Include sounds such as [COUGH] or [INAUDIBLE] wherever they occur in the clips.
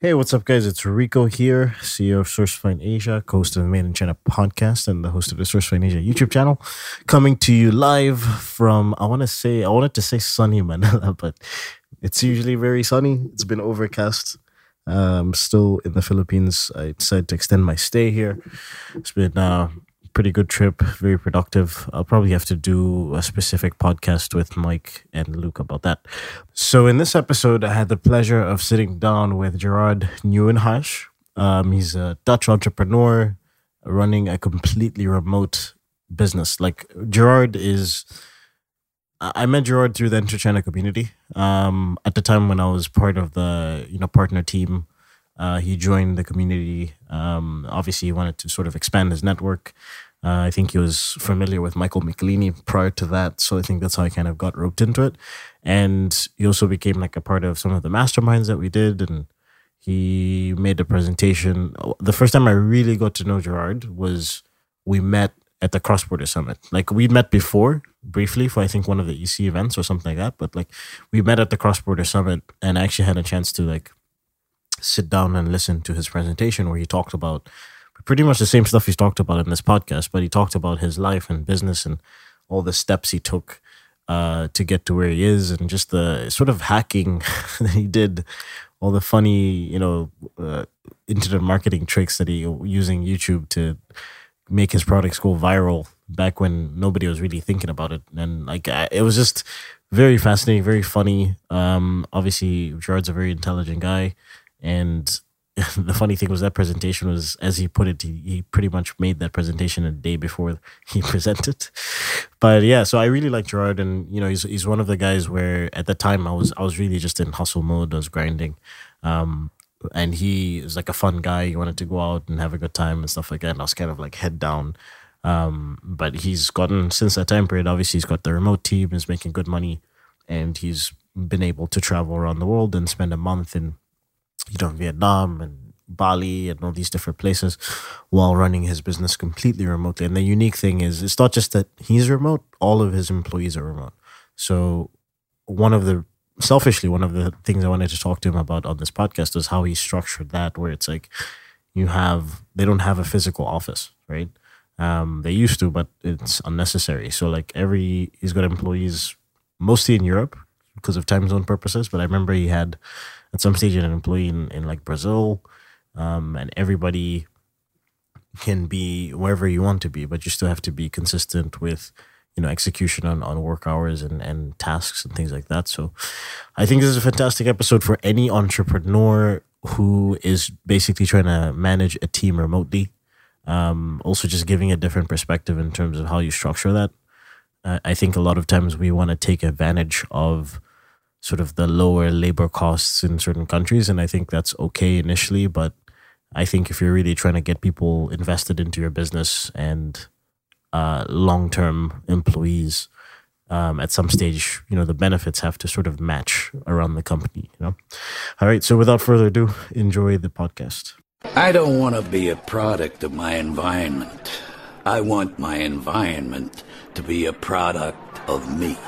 Hey, what's up, guys? It's Rico here, CEO of SourceFind Asia, host of the Made in China podcast, and the host of the SourceFind Asia YouTube channel. Coming to you live from, I want to say, I wanted to say sunny Manila, [LAUGHS] but it's usually very sunny. It's been overcast. Um, still in the Philippines. I decided to extend my stay here. It's been uh, pretty good trip, very productive. I'll probably have to do a specific podcast with Mike and Luke about that. So, in this episode, I had the pleasure of sitting down with Gerard Nieuwenhuis. Um, he's a Dutch entrepreneur running a completely remote business. Like, Gerard is. I met Gerard through the Enter China community. Um, at the time when I was part of the you know partner team, uh, he joined the community. Um, obviously, he wanted to sort of expand his network. Uh, I think he was familiar with Michael Michelini prior to that, so I think that's how I kind of got roped into it. And he also became like a part of some of the masterminds that we did, and he made a presentation. The first time I really got to know Gerard was we met at the Cross Border Summit. Like we met before briefly for I think one of the EC events or something like that, but like we met at the Cross Border Summit, and I actually had a chance to like sit down and listen to his presentation where he talked about pretty much the same stuff he's talked about in this podcast, but he talked about his life and business and all the steps he took uh, to get to where he is and just the sort of hacking [LAUGHS] that he did, all the funny, you know, uh, internet marketing tricks that he using YouTube to make his products go viral back when nobody was really thinking about it. And like, I, it was just very fascinating, very funny. Um, obviously, Gerard's a very intelligent guy. And [LAUGHS] the funny thing was that presentation was, as he put it, he, he pretty much made that presentation a day before [LAUGHS] he presented. But yeah, so I really like Gerard, and you know, he's he's one of the guys where at the time I was I was really just in hustle mode, I was grinding, um, and he is like a fun guy. He wanted to go out and have a good time and stuff like that. And I was kind of like head down. Um, but he's gotten since that time period. Obviously, he's got the remote team, is making good money, and he's been able to travel around the world and spend a month in you know, Vietnam and Bali and all these different places while running his business completely remotely. And the unique thing is, it's not just that he's remote, all of his employees are remote. So, one of the selfishly, one of the things I wanted to talk to him about on this podcast was how he structured that, where it's like you have, they don't have a physical office, right? Um, they used to, but it's unnecessary. So, like, every, he's got employees mostly in Europe because of time zone purposes. But I remember he had at some stage an employee in, in like Brazil, um, and everybody can be wherever you want to be, but you still have to be consistent with you know execution on, on work hours and, and tasks and things like that. So I think this is a fantastic episode for any entrepreneur who is basically trying to manage a team remotely. Um, also just giving a different perspective in terms of how you structure that. Uh, I think a lot of times we want to take advantage of sort of the lower labor costs in certain countries. And I think that's okay initially. But I think if you're really trying to get people invested into your business and uh, long term employees, um, at some stage, you know, the benefits have to sort of match around the company, you know? All right. So without further ado, enjoy the podcast. I don't want to be a product of my environment. I want my environment to be a product of me.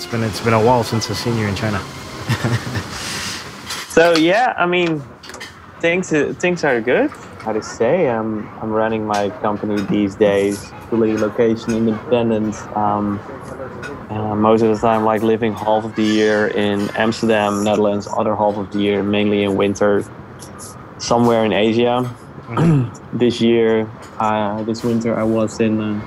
It's been it's been a while since I've seen you in China. [LAUGHS] so yeah, I mean, things things are good. How to say? I'm I'm running my company these days fully location independent. Um, uh, most of the time, like living half of the year in Amsterdam, Netherlands, other half of the year mainly in winter somewhere in Asia. [CLEARS THROAT] This year, uh, this winter, I was in uh,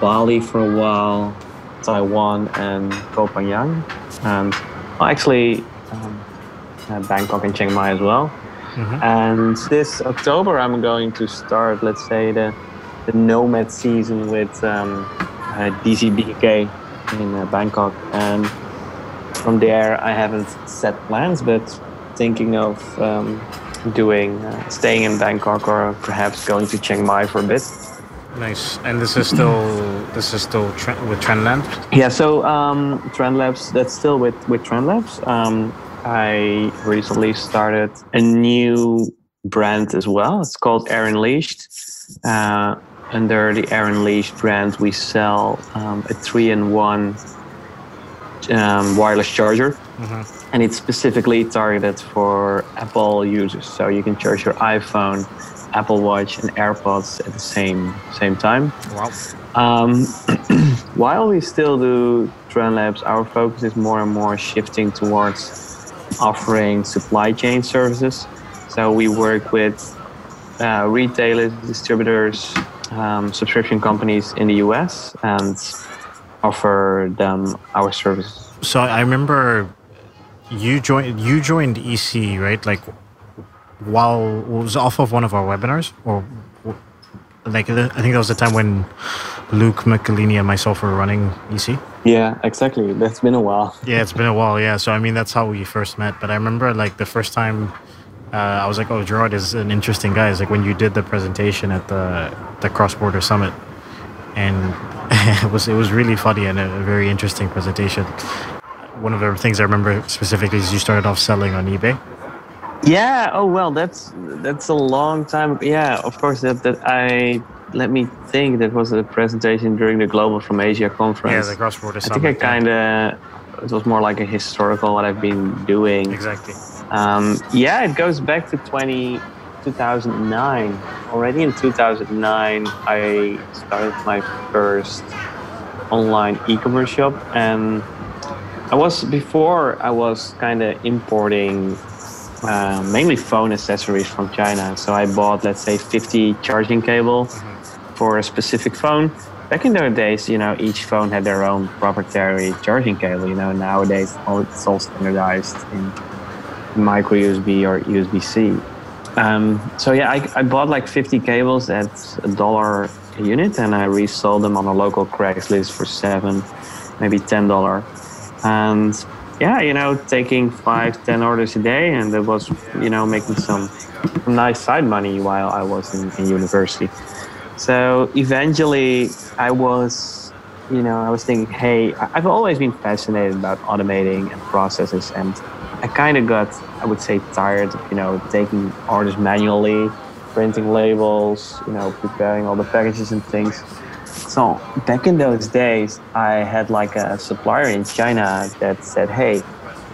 Bali for a while Taiwan and Koh Phangan, and actually um, Bangkok and Chiang Mai as well. Mm-hmm. And this October, I'm going to start, let's say, the the nomad season with um, uh, DCBK in uh, Bangkok, and from there, I haven't set plans, but thinking of um, doing uh, staying in Bangkok or perhaps going to Chiang Mai for a bit. Nice. And this is still This is still tre- with Trend Labs. Yeah, so um, Trend Labs, that's still with, with Trend Labs. Um, I recently started a new brand as well. It's called Air Unleashed. Uh, under the Air Unleashed brand, we sell um, a three in one um, wireless charger. And it's specifically targeted for Apple users. So you can charge your iPhone, Apple Watch, and AirPods at the same same time. Wow. Um, [CLEARS THROAT] while we still do Trend Labs, our focus is more and more shifting towards offering supply chain services. So we work with uh, retailers, distributors, um, subscription companies in the US and offer them our services. So I remember you joined you joined EC right like while it was off of one of our webinars or like I think that was the time when Luke McElhenney and myself were running EC. Yeah, exactly. That's been a while. Yeah, it's been a while. Yeah, so I mean that's how we first met. But I remember like the first time uh, I was like, oh, Gerard is an interesting guy. It's like when you did the presentation at the the cross border summit, and [LAUGHS] it was it was really funny and a, a very interesting presentation. One of the things I remember specifically is you started off selling on eBay. Yeah. Oh well, that's that's a long time. Yeah, of course. That that I let me think. That was a presentation during the Global from Asia conference. Yeah, the cross border I think I kind of it was more like a historical what I've been doing. exactly. Um, yeah, it goes back to 20, 2009. Already in 2009, I started my first online e-commerce shop, and I was before I was kind of importing uh, mainly phone accessories from China. So I bought, let's say, 50 charging cable for a specific phone. Back in those days, you know, each phone had their own proprietary charging cable. You know, nowadays all it's all standardized in micro USB or USB C. Um, so yeah, I, I bought like 50 cables at a dollar a unit, and I resold them on a local Craigslist for seven, maybe ten dollar. And yeah, you know, taking five, ten orders a day, and it was you know making some nice side money while I was in, in university. So eventually, I was, you know, I was thinking, hey, I've always been fascinated about automating and processes, and I kind of got, I would say, tired of, you know, taking orders manually, printing labels, you know, preparing all the packages and things. So back in those days, I had like a supplier in China that said, hey,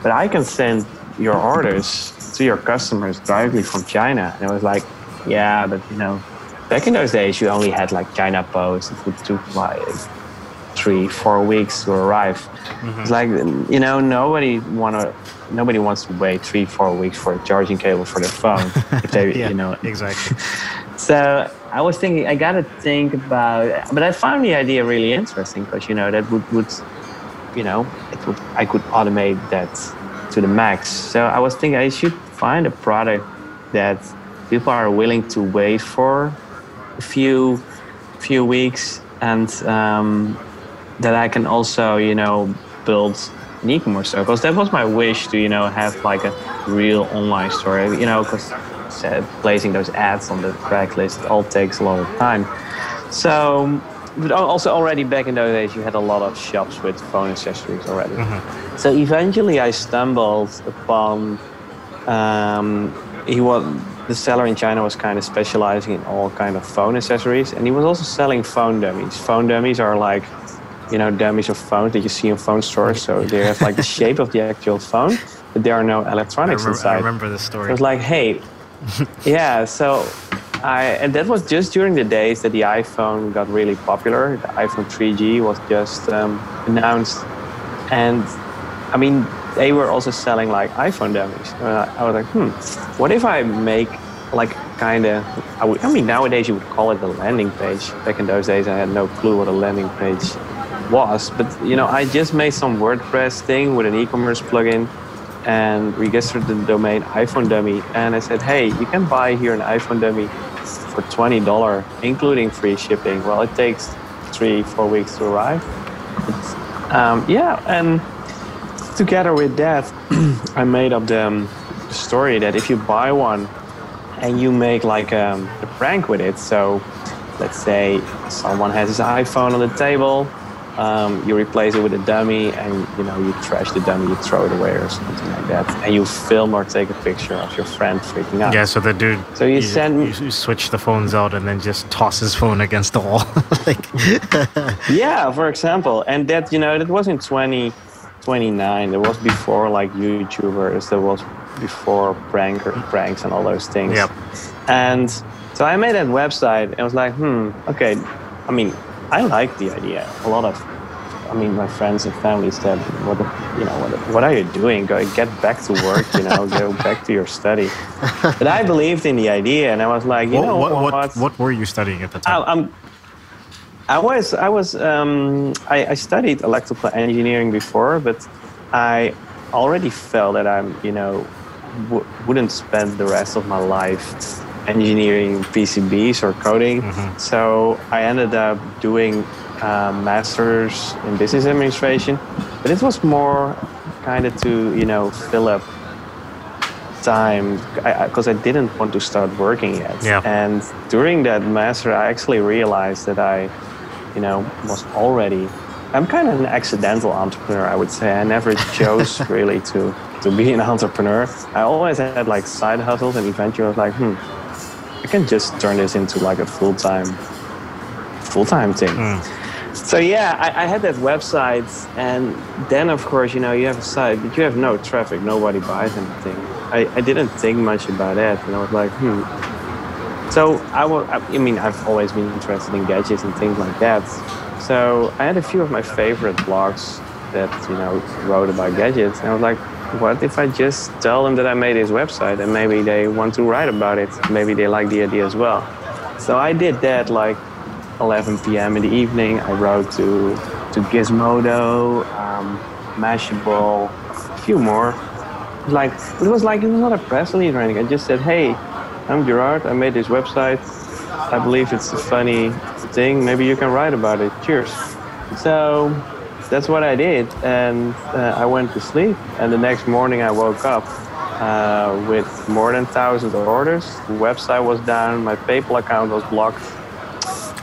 but I can send your orders to your customers directly from China. And I was like, yeah, but you know, back in those days, you only had like China Post. It would took like three, four weeks to arrive. Mm-hmm. It's like you know, nobody wanna, nobody wants to wait three, four weeks for a charging cable for their phone. [LAUGHS] if they, Yeah, you know, exactly. [LAUGHS] so I was thinking, I gotta think about, but I found the idea really interesting because you know that would would, you know, it would I could automate that to the max. So I was thinking I should find a product that people are willing to wait for a few few weeks and um, that I can also you know build an e-commerce store because that was my wish to you know have like a real online store you know because placing those ads on the Craigslist all takes a lot of time so but also already back in those days you had a lot of shops with phone accessories already so eventually I stumbled upon um, he was the seller in China was kind of specializing in all kind of phone accessories, and he was also selling phone dummies. Phone dummies are like, you know, dummies of phones that you see in phone stores. So they have like the shape of the actual phone, but there are no I, electronics remember, inside. I remember I story. was like, hey, [LAUGHS] yeah. So I and that was just during the days that the iPhone got really popular. The iPhone 3G was just um, announced, and I mean they were also selling like iPhone dummies. Uh, I was like, hmm, what if I make like kind of? I, I mean nowadays you would call it a landing page. Back in those days I had no clue what a landing page was, but you know I just made some WordPress thing with an e-commerce plugin and we registered the domain iPhone Dummy. And I said, hey, you can buy here an iPhone Dummy for twenty dollar, including free shipping. Well, it takes three, four weeks to arrive. Um, yeah, and together with that, [CLEARS THROAT] I made up the, um, story that if you buy one and you make like um, a prank with it, so let's say someone has his iPhone on the table, um, you replace it with a dummy, and you know you trash the dummy, you throw it away or something like that, and you film or take a picture of your friend freaking out. Yeah, so the dude. So you send- you switch the phones out and then just toss his phone against the wall. [LAUGHS] like, [LAUGHS] Yeah, for example, and that you know that was in 20, 29. That was before like YouTubers. That was before prank pranks and all those things. Yep. And so I made that website and I was like, hmm, okay. I mean, I like the idea. A lot of, I mean, my friends and family said, what, you know, what, what are you doing? Go get back to work. You know, go [LAUGHS] back to your study. But I believed in the idea, and I was like, you what, know what, what? what, what were you studying at the time? I, I'm. I was I was um, I, I studied electrical engineering before, but I already felt that I'm you know w- wouldn't spend the rest of my life engineering PCBs or coding. So I ended up doing a masters in business administration, but it was more kind of to you know fill up time because I, I, didn't want to start working yet. Yeah. And during that master, I actually realized that I, you know, was already. I'm kind of an accidental entrepreneur, I would say. I never [LAUGHS] chose really to to be an entrepreneur. I always had like side hustles, and eventually I was like, hmm, I can just turn this into like a full time, full time thing. So yeah, I, I, had that website, and then of course, you know, you have a site, but you have no traffic, nobody buys anything. I, I didn't think much about that, and I was like, hmm. So I was, I mean, I've always been interested in gadgets and things like that. So I had a few of my favorite blogs that you know wrote about gadgets, and I was like, what if I just tell them that I made this website, and maybe they want to write about it, maybe they like the idea as well. So I did that like 11 p.m. in the evening. I wrote to to Gizmodo, um, Mashable, a few more. Like it was like it was not a press release or anything. I just said, "Hey, I'm Gerard. I made this website. I believe it's a funny thing. Maybe you can write about it. Cheers." So that's what I did, and uh, I went to sleep. And the next morning, I woke up uh, with more than thousands of orders. The website was down. My PayPal account was blocked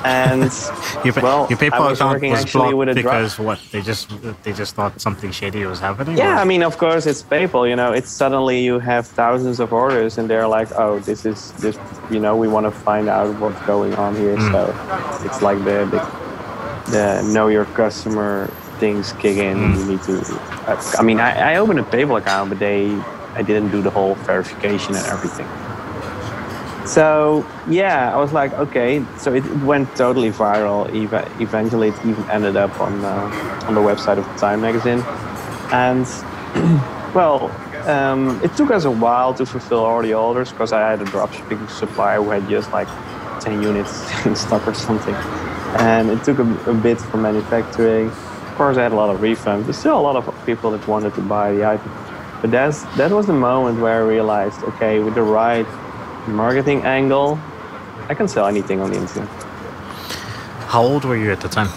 and [LAUGHS] your, well, your PayPal I was account was blocked with a because what? They just they just thought something shady was happening. Yeah, or? I mean, of course, it's PayPal. You know, it's suddenly you have thousands of orders, and they're like, "Oh, this is this." You know, we want to find out what's going on here. Mm. So it's like the, the the know your customer things kick in. Mm. You need to. I, I mean, I, I opened a PayPal account, but they I didn't do the whole verification and everything. So yeah, I was like, okay. So it went totally viral. Eva- eventually, it even ended up on uh, on the website of Time magazine, and [CLEARS THROAT] well, um, it took us a while to fulfill all the orders because I had a dropshipping supplier who had just like 10 units [LAUGHS] in stock or something, and it took a, a bit for manufacturing. Of course, I had a lot of refunds, but still a lot of people that wanted to buy the item. But that's that was the moment where I realized, okay, with the right marketing angle, I can sell anything on the internet. How old were you at the time?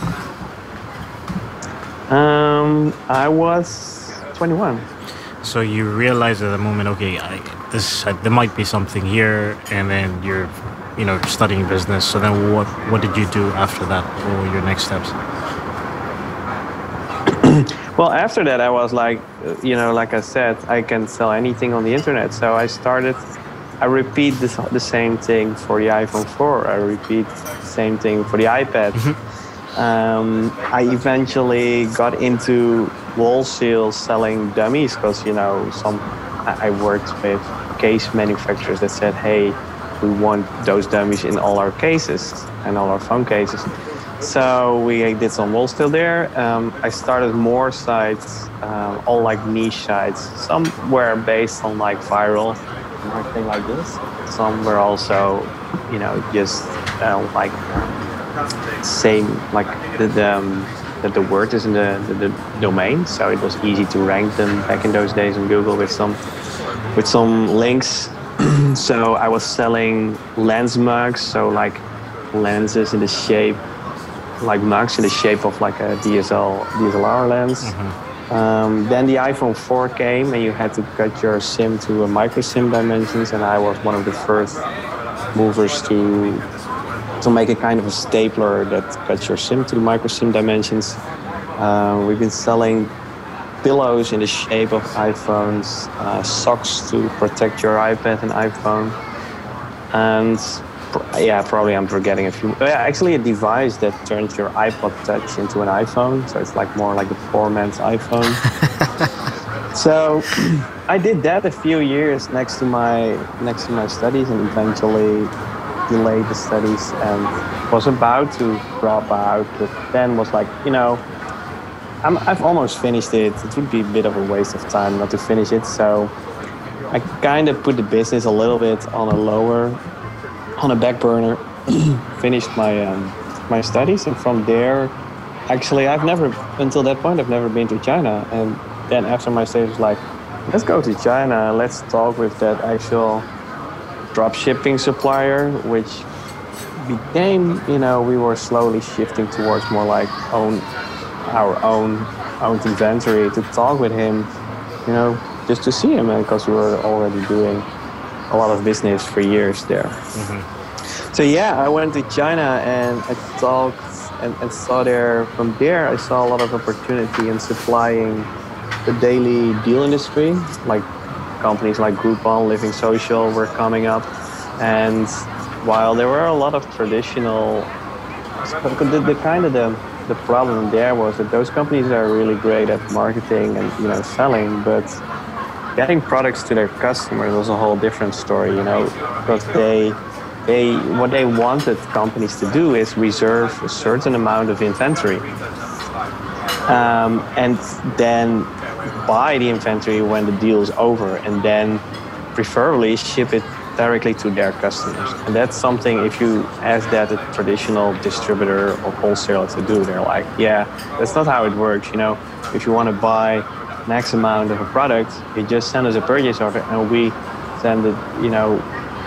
Um, I was 21. So you realized at the moment, okay, I, this uh, there might be something here, and then you're, you know, studying business. So then, what what did you do after that? What were your next steps? Well, after that, I was like, you know, like I said, I can sell anything on the internet. So I started. I repeat this, the same thing for the iPhone 4. I repeat the same thing for the iPad. Um, I eventually got into wholesale selling dummies because you know some. I worked with case manufacturers that said, "Hey, we want those dummies in all our cases and all our phone cases." So we did some wall still there. Um, I started more sites, um, all like niche sites. Some were based on like viral marketing like this. Some were also, you know, just uh, like same like the the, um, the, the word is in the, the, the domain, so it was easy to rank them back in those days on Google with some with some links. [CLEARS THROAT] so I was selling lens mugs, so like lenses in the shape like mugs in the shape of like a DSL DSLR lens. Um, then the iPhone 4 came, and you had to cut your SIM to a micro SIM dimensions, and I was one of the first movers to to make a kind of a stapler that cuts your SIM to the micro SIM dimensions. Uh, we've been selling pillows in the shape of iPhones, uh, socks to protect your iPad and iPhone, and yeah, probably I'm forgetting a few. Yeah, actually, a device that turns your iPod Touch into an iPhone, so it's like more like a poor man's iPhone. [LAUGHS] so I did that a few years next to my next to my studies, and eventually delayed the studies and was about to drop out, but then was like, you know, i have almost finished it. It would be a bit of a waste of time not to finish it, so I kind of put the business a little bit on a lower on a back burner, [CLEARS THROAT] finished my um, my studies, and from there, actually, I've never until that point I've never been to China, and then after my studies, like, let's go to China, let's talk with that actual drop shipping supplier, which became, you know, we were slowly shifting towards more like own our own own inventory to talk with him, you know, just to see him, because we were already doing a lot of business for years there. Mm-hmm. So yeah, I went to China and I talked and, and, saw there. From there, I saw a lot of opportunity in supplying the daily deal industry, like companies like Groupon, Living Social were coming up, and while there were a lot of traditional, the, the kind of the the problem there was that those companies are really great at marketing and you know selling, but getting products to their customers was a whole different story, you know, because they they what they wanted companies to do is reserve a certain amount of inventory. Um, and then buy the inventory when the deal is over and then preferably ship it directly to their customers. And that's something if you ask that a traditional distributor or wholesaler to do they're like yeah that's not how it works you know. If you want to buy X amount of a product, you just send us a purchase order and we send it, you know,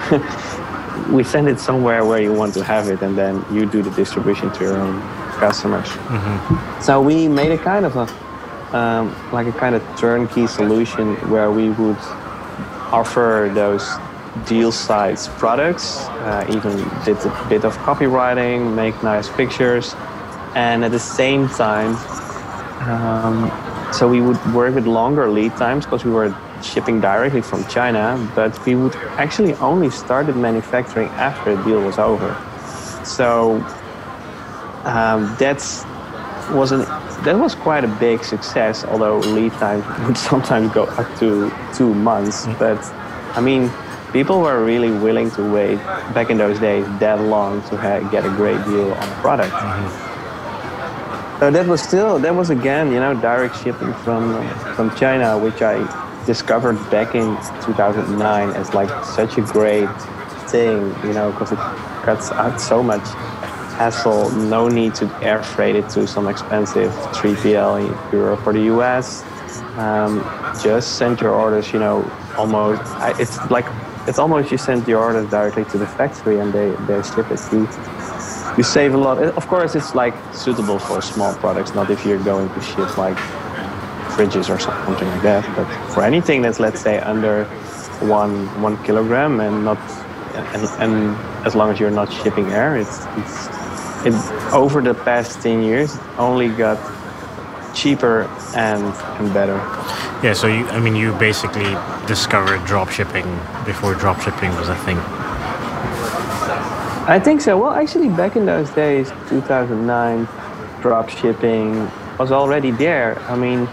[LAUGHS] we send it somewhere where you want to have it and then you do the distribution to your own customers. Mm-hmm. So we made a kind of a, um, like a kind of turnkey solution where we would offer those deal size products, uh, even did a bit of copywriting, make nice pictures, and at the same time, um, so we would work with longer lead times because we were shipping directly from China, but we would actually only started manufacturing after the deal was over. So um, that's was an that was quite a big success. Although lead times [LAUGHS] would sometimes go up to two months, mm-hmm. but I mean, people were really willing to wait back in those days that long to ha- get a great deal on a product. Mm-hmm. That was still that was again you know direct shipping from from China, which I discovered back in 2009 as like such a great thing, you know, because it cuts out so much hassle. No need to air freight it to some expensive 3PL in Europe or the US. Um, just send your orders, you know, almost. It's like it's almost you send your orders directly to the factory and they they ship it. To you you save a lot. Of course, it's like suitable for small products, not if you're going to ship like fridges or something like that. But for anything that's let's say under one one kilogram and not and, and as long as you're not shipping air, it's it's it over the past ten years only got cheaper and and better. Yeah, so you, I mean, you basically discovered drop shipping before drop shipping was a thing. I think so. Well, actually, back in those days, 2009, drop shipping was already there. I mean,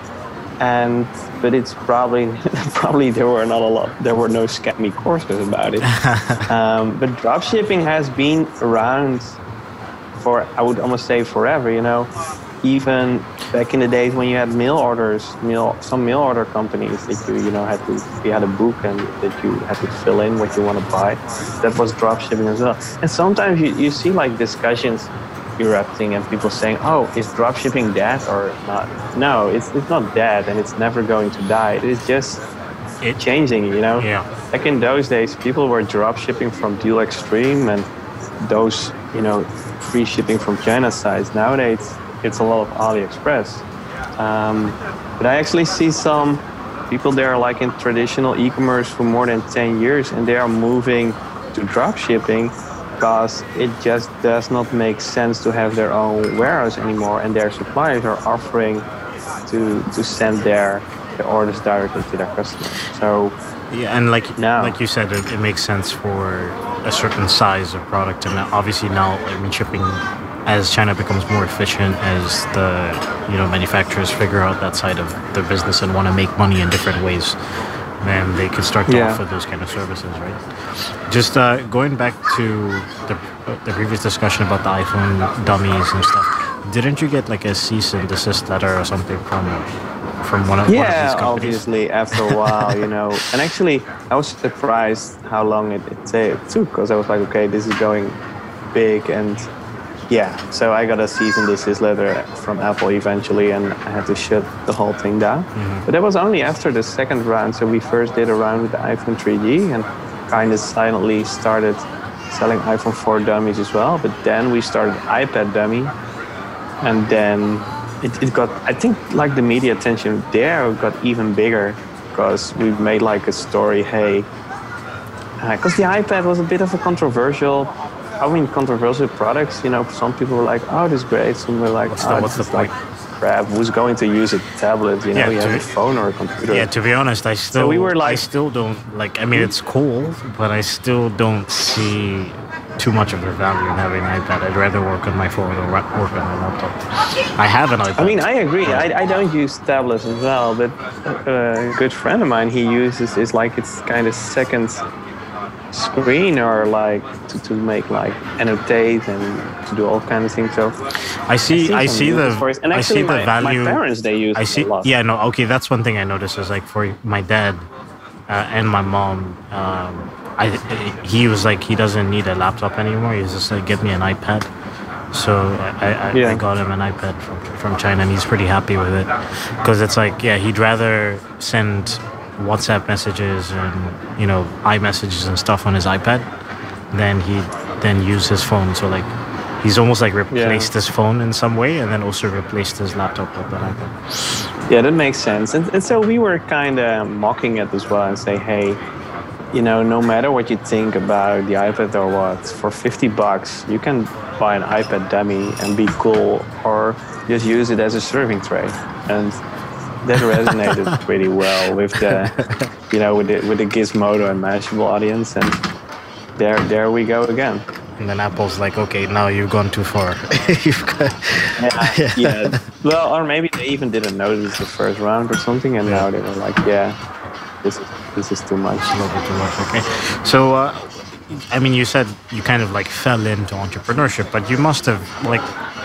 and but it's probably [LAUGHS] probably there were not a lot there were no scammy courses about it. [LAUGHS] um, but drop shipping has been around for I would almost say forever. You know, even back in the days when you had mail orders, mail some mail order companies that you you know had to you had a book and that you had to fill in what you want to buy. That was drop shipping as well. And sometimes you, you see like discussions erupting and people saying, "Oh, is drop shipping dead or not?" No, it's it's not dead and it's never going to die. It is just it, changing. You know. Yeah. Back in those days, people were drop shipping from Deal Extreme and those you know free shipping from China sites. Nowadays it's a lot of AliExpress. Um, but I actually see some people there like in traditional e-commerce for more than 10 years and they are moving to drop shipping because it just does not make sense to have their own warehouse anymore, and their suppliers are offering to to send their, their orders directly to their customers. So Yeah, and like No. like you said, it, it makes sense for a certain size of product, and obviously now, I mean, shipping as China becomes more efficient, as the you know manufacturers figure out that side of their business and want to make money in different ways, then they can start to Yeah. offer those kind of services, right? Just uh, going back to the, the previous discussion about the iPhone dummies and stuff. Didn't you get like a cease and desist letter or something from from one of, one of these yeah, companies? obviously after a while, you know. [LAUGHS] And actually, I was surprised how long it, it, it took because I was like, okay, this is going big and yeah. So I got a cease and desist letter from Apple eventually, and I had to shut the whole thing down. Mm-hmm. But that was only after the second round. So we first did a round with the iPhone 3G and kind of silently started selling iPhone 4 dummies as well. But then we started iPad dummy, and then it, it got i think like the media attention there got even bigger because we made like a story hey uh, because the ipad was a bit of a controversial i mean controversial products you know some people were like oh this is great some were like What's oh, the- oh, what's this the is like crap who's going to use a tablet you know Yeah, you have to- a phone or a computer Yeah, to be honest, I still so we were like, I still don't like. I mean, it's cool, but I still don't see too much of the value in having an iPad. I'd rather work on my phone or work on my laptop. I have an iPad. I mean, I agree. I, I don't use tablets as well, but a good friend of mine he uses is like it's kind of second screen or like to, to make like annotate and to do all kinds of things. So I see. I see the. for it. and I see the my, value. my parents they use I see. a lot. Yeah, no. Okay, that's one thing I noticed is like for my dad uh, and my mom. Um, I he was like he doesn't need a laptop anymore. He's just like give me an iPad. So I, I, I got him an iPad from, from China, and he's pretty happy with it because it's like yeah, he'd rather send WhatsApp messages and you know iMessages and stuff on his iPad than he then use his phone. So like he's almost like replaced his phone in some way, and then also replaced his laptop with an iPad. Yeah, that makes sense. And, and so we were kind of mocking it as well and say, hey, you know, no matter what you think about the iPad or what, for 50 bucks, you can buy an iPad dummy and be cool or just use it as a serving tray. And that resonated pretty well with the, [LAUGHS] you know, with the, with the Gizmodo and Mashable audience. And there, there we go again. And then Apple's like, okay, now you've gone too far. [LAUGHS] got, [LAUGHS] Yeah, yeah. Well, or maybe they even didn't notice the first round or something, and now they were like, yeah, this is this is too much. a little bit too much. Okay. So, uh, I mean, you said you kind of like fell into entrepreneurship, but you must have like,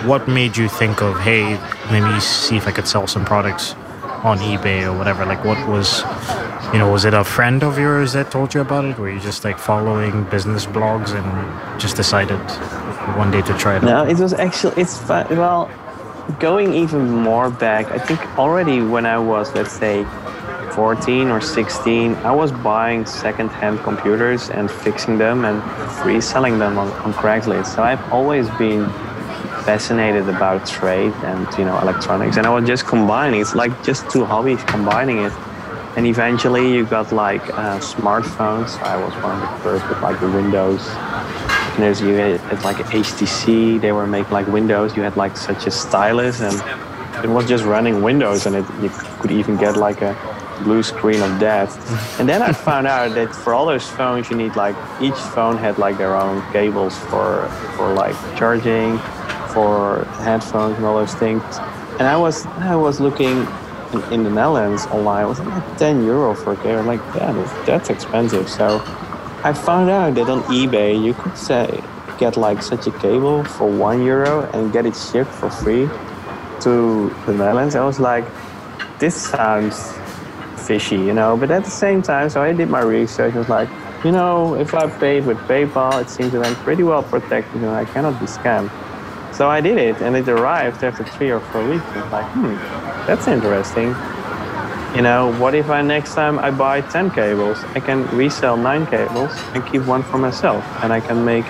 what made you think of, hey, maybe see if I could sell some products on eBay or whatever? Like, what was, you know, was it a friend of yours that told you about it? Were you just like following business blogs and just decided one day to try it? No, out? it was actually it's fun. Well, going even more back, I think already when I was let's say 14 or 16, I was buying second-hand computers and fixing them and reselling them on, on Craigslist. So I've always been fascinated about trade and you know electronics, and I was just combining. It's like just two hobbies combining it. And eventually, you got like uh, smartphones. I was one of the first with like the Windows and there's you had like HTC. They were making like Windows. You had like such a stylus, and it was just running Windows, and it, you could even get like a blue screen of death and then I found out that for all those phones, you need like each phone had like their own cables for for like charging, for headphones and all those things. And I was I was looking in, in the Netherlands online. It was like 10 euro for a cable. Like yeah, that's, that's expensive. So. I found out that on eBay you could say get like such a cable for one euro and get it shipped for free to the Netherlands. I was like, this sounds fishy, you know. But at the same time, so I did my research. I was like, you know, if I paid with PayPal, it seems that I'm pretty well protected and I cannot be scammed. So I did it, and it arrived after three or four weeks. I was like, hmm, that's interesting. You know, what if I next time I buy 10 cables, I can resell nine cables and keep one for myself, and I can make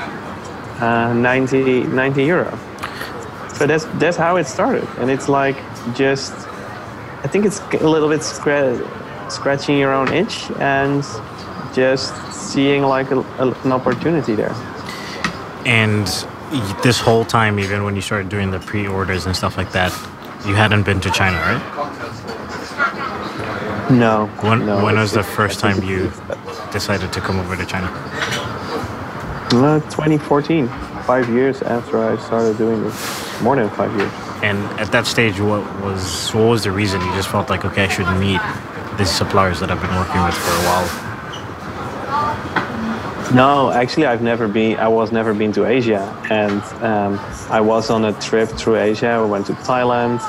uh, 90, 90 euro. So that's that's how it started, and it's like just, I think it's a little bit scra- scratching your own itch and just seeing like a, a, an opportunity there. And this whole time, even when you started doing the pre-orders and stuff like that, you hadn't been to China, right? No. When, no, when was the first time you decided to come over to China? Uh, 2014, five years after I started doing this. More than five years. And at that stage, what was what was the reason? You just felt like, okay, I should meet these suppliers that I've been working with for a while. No, actually, I've never been. I was never been to Asia, and um, I was on a trip through Asia. We went to Thailand.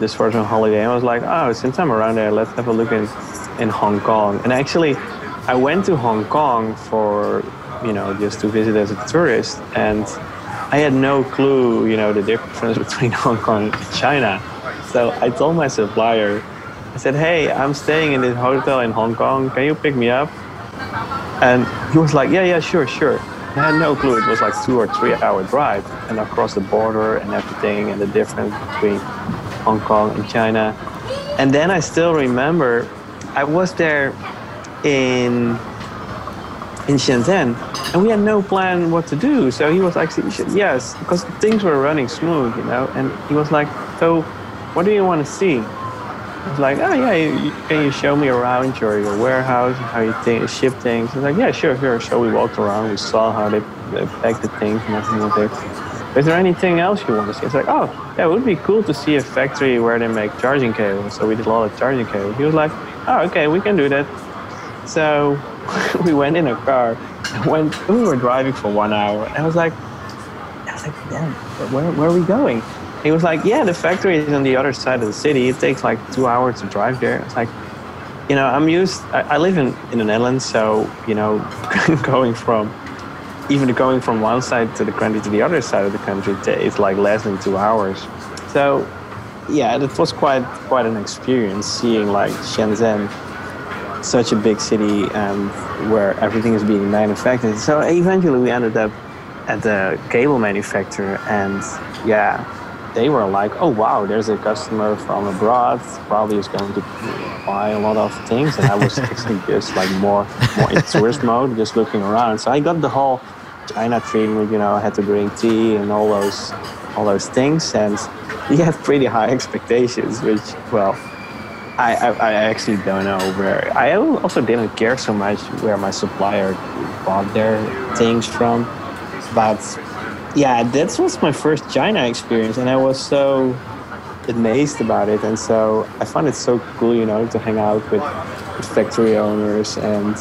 This was on holiday. I was like, oh, since I'm around there, let's have a look in in Hong Kong. And actually, I went to Hong Kong for you know just to visit as a tourist, and I had no clue, you know, the difference [LAUGHS] between Hong Kong and China. So I told my supplier, I said, hey, I'm staying in this hotel in Hong Kong. Can you pick me up? And he was like, yeah, yeah, sure, sure. I had no clue. It was like two or three hour drive and across the border and everything and the difference between Hong Kong and China. And then I still remember I was there in in Shenzhen and we had no plan what to do. So he was like, yes, because things were running smooth, you know. And he was like, so what do you want to see? I was like, oh yeah, can you show me around your, your warehouse, how you th- ship things? He's like, yeah, sure, sure. So we walked around, we saw how they, they packed the things and everything was there. Is there anything else you want to see? It's like, oh, yeah, it would be cool to see a factory where they make charging cables. So we did a lot of charging cables. He was like, oh, okay, we can do that. So [LAUGHS] we went in a car and [LAUGHS] went, we were driving for one hour. And I was like, I was like, damn, where, where are we going? He was like, yeah, the factory is on the other side of the city. It takes like two hours to drive there. It's like, you know, I'm used, I, I live in, in the Netherlands, so, you know, [LAUGHS] going from, even going from one side to the country to the other side of the country, it's like less than two hours. So, yeah, it was quite, quite an experience seeing like Shenzhen, such a big city um, where everything is being manufactured. So eventually we ended up at the cable manufacturer and yeah, they were like, oh wow, there's a customer from abroad, probably is going to buy a lot of things. And I was actually [LAUGHS] just like more, more in tourist mode, just looking around. So I got the whole China treatment, you know, I had to drink tea and all those, all those things. And he had pretty high [LAUGHS] expectations, which, well, I, I, I actually don't know where. I also didn't care so much where my supplier bought their things from. But yeah, that was my first China experience, and I was so amazed about it. And so I found it so cool, you know, to hang out with, with factory owners and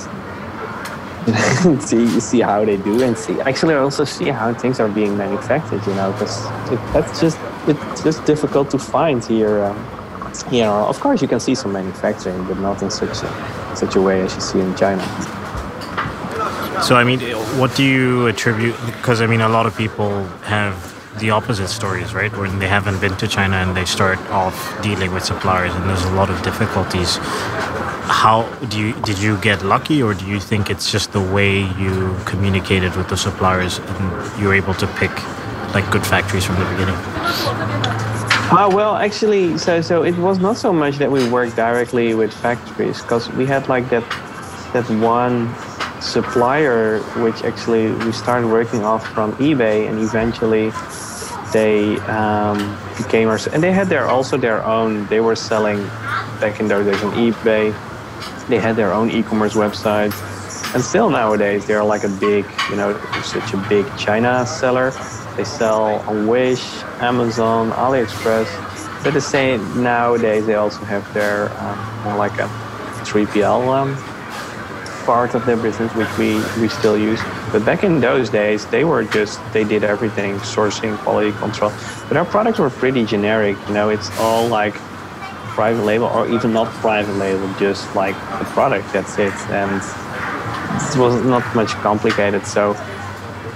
[LAUGHS] see see how they do and see actually also see how things are being manufactured you know because that's just it's just difficult to find here um, you know of course you can see some manufacturing but not in such a such a way as you see in china So, I mean, what do you attribute? Because, I mean, a lot of people have the opposite stories, right? When they haven't been to China and they start off dealing with suppliers and there's a lot of difficulties. How do you did you get lucky, or do you think it's just the way you communicated with the suppliers and you were able to pick like good factories from the beginning? Uh, well, actually, so so it was not so much that we worked directly with factories because we had like that that one supplier which actually we started working off from eBay and eventually they um, became our and they had their also their own they were selling back in those days on eBay. They had their own e-commerce website. And still nowadays they're like a big you know such a big China seller. They sell on Wish Amazon AliExpress. But the same nowadays they also have their um, more like a 3PL um, part of their business which we we still use. But back in those days they were just they did everything sourcing quality control. But our products were pretty generic you know it's all like private label or even not private label just like the product that's it. And it was not much complicated so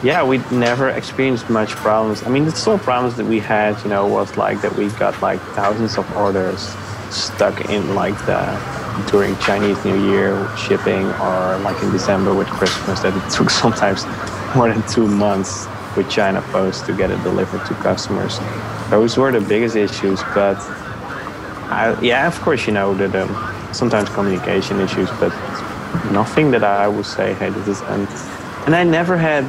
yeah we never experienced much problems. I mean the sole problems that we had you know was like that we got like thousands of orders stuck in like the during Chinese New Year shipping or like in December with Christmas that it took [LAUGHS] sometimes more than two months with China Post to get it delivered to customers. Those were the biggest issues, but I, yeah, of course, you know that um, sometimes communication issues, but nothing that I would say, hey, this is and and I never had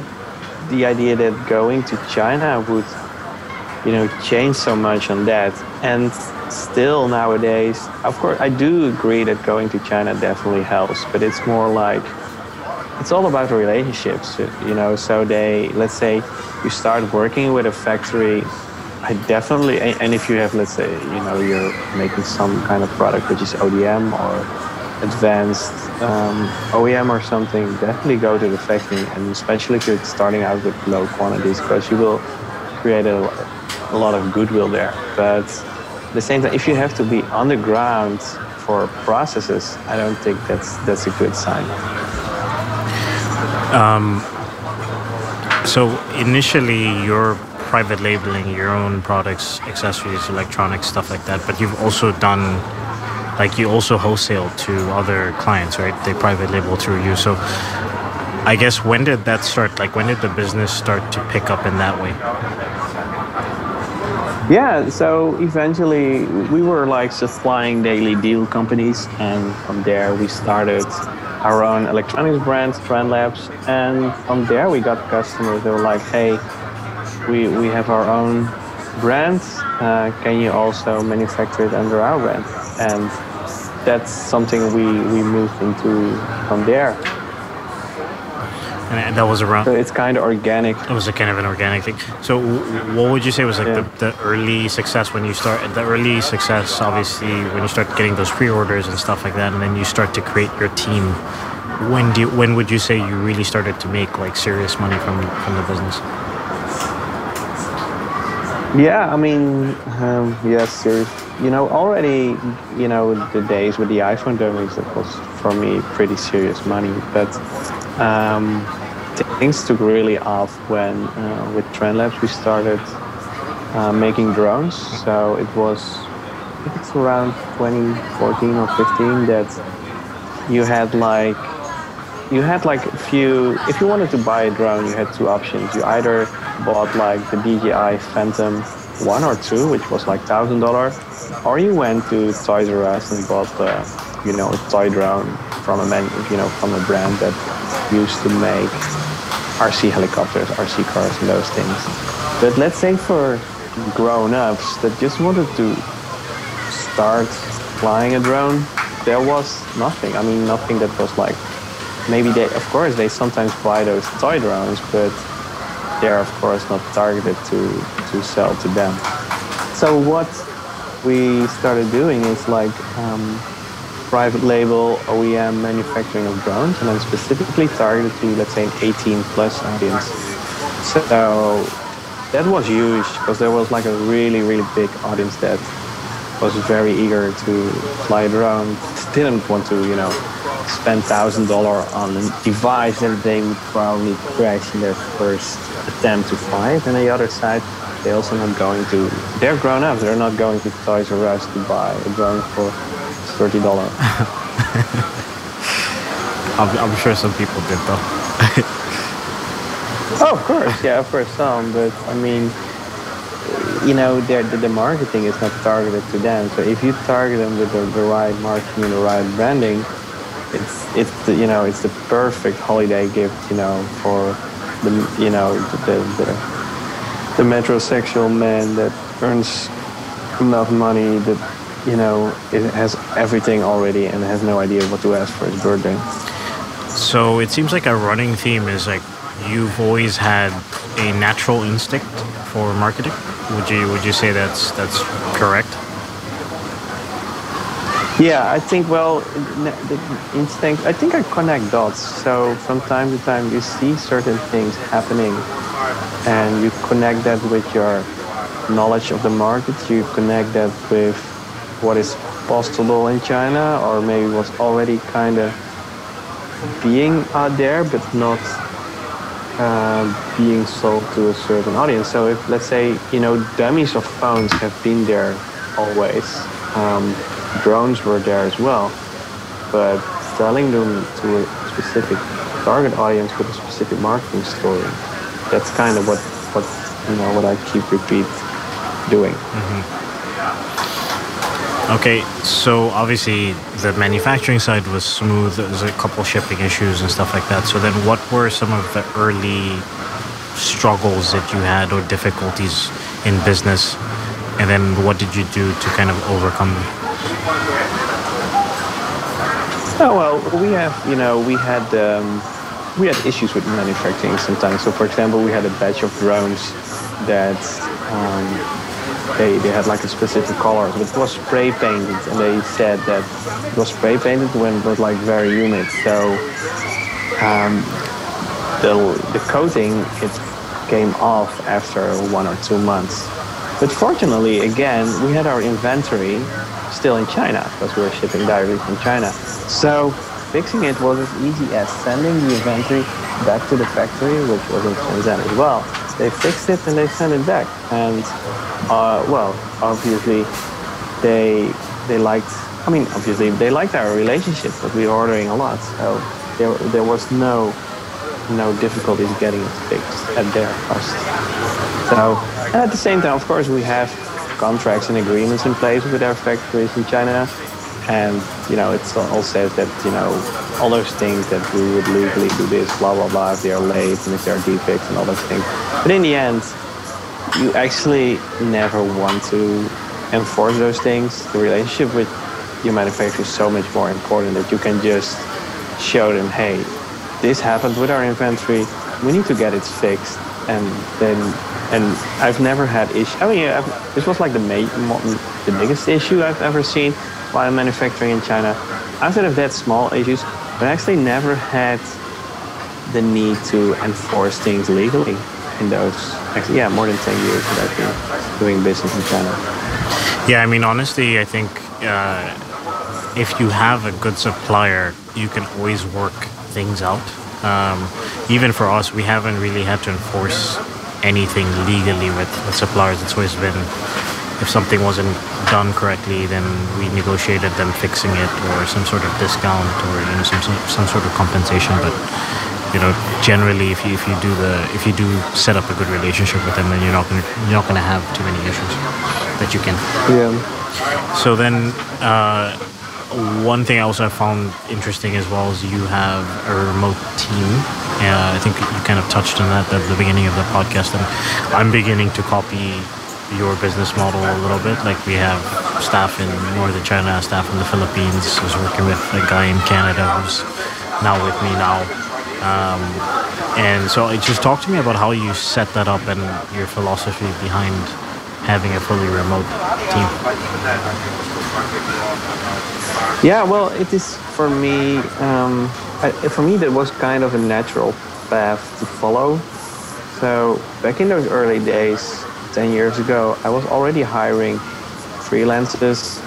the idea that going to China would, you know, change so much on that. And still nowadays, of course, I do agree that going to China definitely helps, but it's more like it's all about relationships, you know. So they, let's say, you start working with a factory. I definitely, and if you have, let's say, you know, you're making some kind of product which is ODM or advanced um, OEM or something, definitely go to the factory, and especially if you're starting out with low quantities, because you will create a, a lot of goodwill there. But the same time, if you have to be on the ground for processes, I don't think that's that's a good sign. Um, so initially, you're private labeling your own products, accessories, electronics, stuff like that. But you've also done, like, you also wholesale to other clients, right? They private label through you. So I guess when did that start? Like, when did the business start to pick up in that way? Yeah, so eventually we were like supplying daily deal companies, and from there we started our own electronics brand, Trend Labs, and from there we got customers. They were like, "Hey, we we have our own brand. Uh, can you also manufacture it under our brand?" And that's something we we moved into from there and that was around. So it's kind of organic. It was a kind of an organic thing. So, what would you say was like yeah. the, the early success when you start? The early success, obviously, when you start getting those pre-orders and stuff like that, and then you start to create your team. When do you, when would you say you really started to make like serious money from from the business? Yeah, I mean, um, yes, serious. You know, already, you know, the days with the iPhone it was for me pretty serious money, but. Um, things took really off when uh, with Trend Labs we started uh, making drones. So it was it's around 2014 or 15 that you had like you had like a few if you wanted to buy a drone you had two options you either bought like the DJI Phantom 1 or 2 which was like thousand dollar or you went to Toys R Us and bought uh, you know a toy drone from a man you know from a brand that used to make RC helicopters, RC cars, and those things. But let's say for grown-ups that just wanted to start flying a drone, there was nothing. I mean, nothing that was like maybe they, of course, they sometimes buy those toy drones, but they're of course not targeted to to sell to them. So what we started doing is like um, private label OEM manufacturing of drones, and then specifically targeted to, let's say, an 18 plus audience. So that was huge because there was like a really, really big audience that was very eager to fly a drone, didn't want to, you know, spend thousand dollar on a device that they would probably crash in their first attempt to fly. And on the other side, they also not going to. They're grown up. They're not going to Toys R Us to buy a drone for thirty dollars. [LAUGHS] I'm, I'm sure some people did though. [LAUGHS] oh, of course, yeah, of course some, but I mean, you know, the, the marketing is not targeted to them. So if you target them with the, the right marketing and the right branding, it's it's the, you know it's the perfect holiday gift, you know, for the you know the the, the metrosexual man that earns enough money that you know, it has everything already and has no idea what to ask for his birthday. So it seems like a running theme is like you've always had a natural instinct for marketing. Would you would you say that's that's correct? Yeah, I think well, the instinct. I think I connect dots. So from time to time, you see certain things happening, and you connect that with your knowledge of the market. You connect that with what is possible in China or maybe was already kind of being out there but not uh, being sold to a certain audience. So if let's say you know dummies of phones have been there always, um, drones were there as well, but selling them to a specific target audience with a specific marketing story, that's kind of what what you know what I keep repeat doing. Mm-hmm. Okay, so obviously the manufacturing side was smooth. There was a couple shipping issues and stuff like that. So then, what were some of the early struggles that you had or difficulties in business, and then what did you do to kind of overcome them? Oh well, we have you know we had um, we had issues with manufacturing sometimes. So for example, we had a batch of drones that um, they they had like a specific color, but it was spray painted, and they said that it was spray painted when it was like very humid. So um, the the coating it came off after one or two months. But fortunately, again, we had our inventory still in China because we were shipping directly from China. So fixing it was as easy as sending the inventory back to the factory, which was in Shenzhen as well. They fixed it and they sent it back. And uh, well, obviously, they they liked. I mean, obviously, they liked our relationship, but we were ordering a lot, so there there was no no difficulties getting it fixed at their cost. So, and at the same time, of course, we have contracts and agreements in place with our factories in China. And, you know, it's all says that, you know, all those things that we would legally do this, blah, blah, blah, if they are late and if there are defects and all those things. But in the end, you actually never want to enforce those things. The relationship with your manufacturer is so much more important that you can just show them, hey, this happened with our inventory. We need to get it fixed. And then, and I've never had issue. I mean, I've, this was like the main, the biggest issue I've ever seen while manufacturing in China. Outside of that, small issues, but I actually never had the need to enforce things legally in those. Actually, yeah, more than ten years that I've been doing business in China. Yeah, I mean, honestly, I think uh, if you have a good supplier, you can always work things out. Um, even for us, we haven't really had to enforce anything legally with, with suppliers. It's always been if something wasn't done correctly, then we negotiated them fixing it or some sort of discount or you know some some sort of compensation. But you know, generally, if you if you do the if you do set up a good relationship with them, then you're not gonna you're not gonna have too many issues that you can. Yeah. So then. Uh, one thing I also found interesting as well is you have a remote team. Uh, I think you kind of touched on that at the beginning of the podcast, and I'm beginning to copy your business model a little bit. Like we have staff in northern China, staff in the Philippines. I was working with a guy in Canada who's now with me now. Um, and so just talk to me about how you set that up and your philosophy behind having a fully remote team. Yeah, well, it is for me. Um, for me, that was kind of a natural path to follow. So back in those early days, ten years ago, I was already hiring freelancers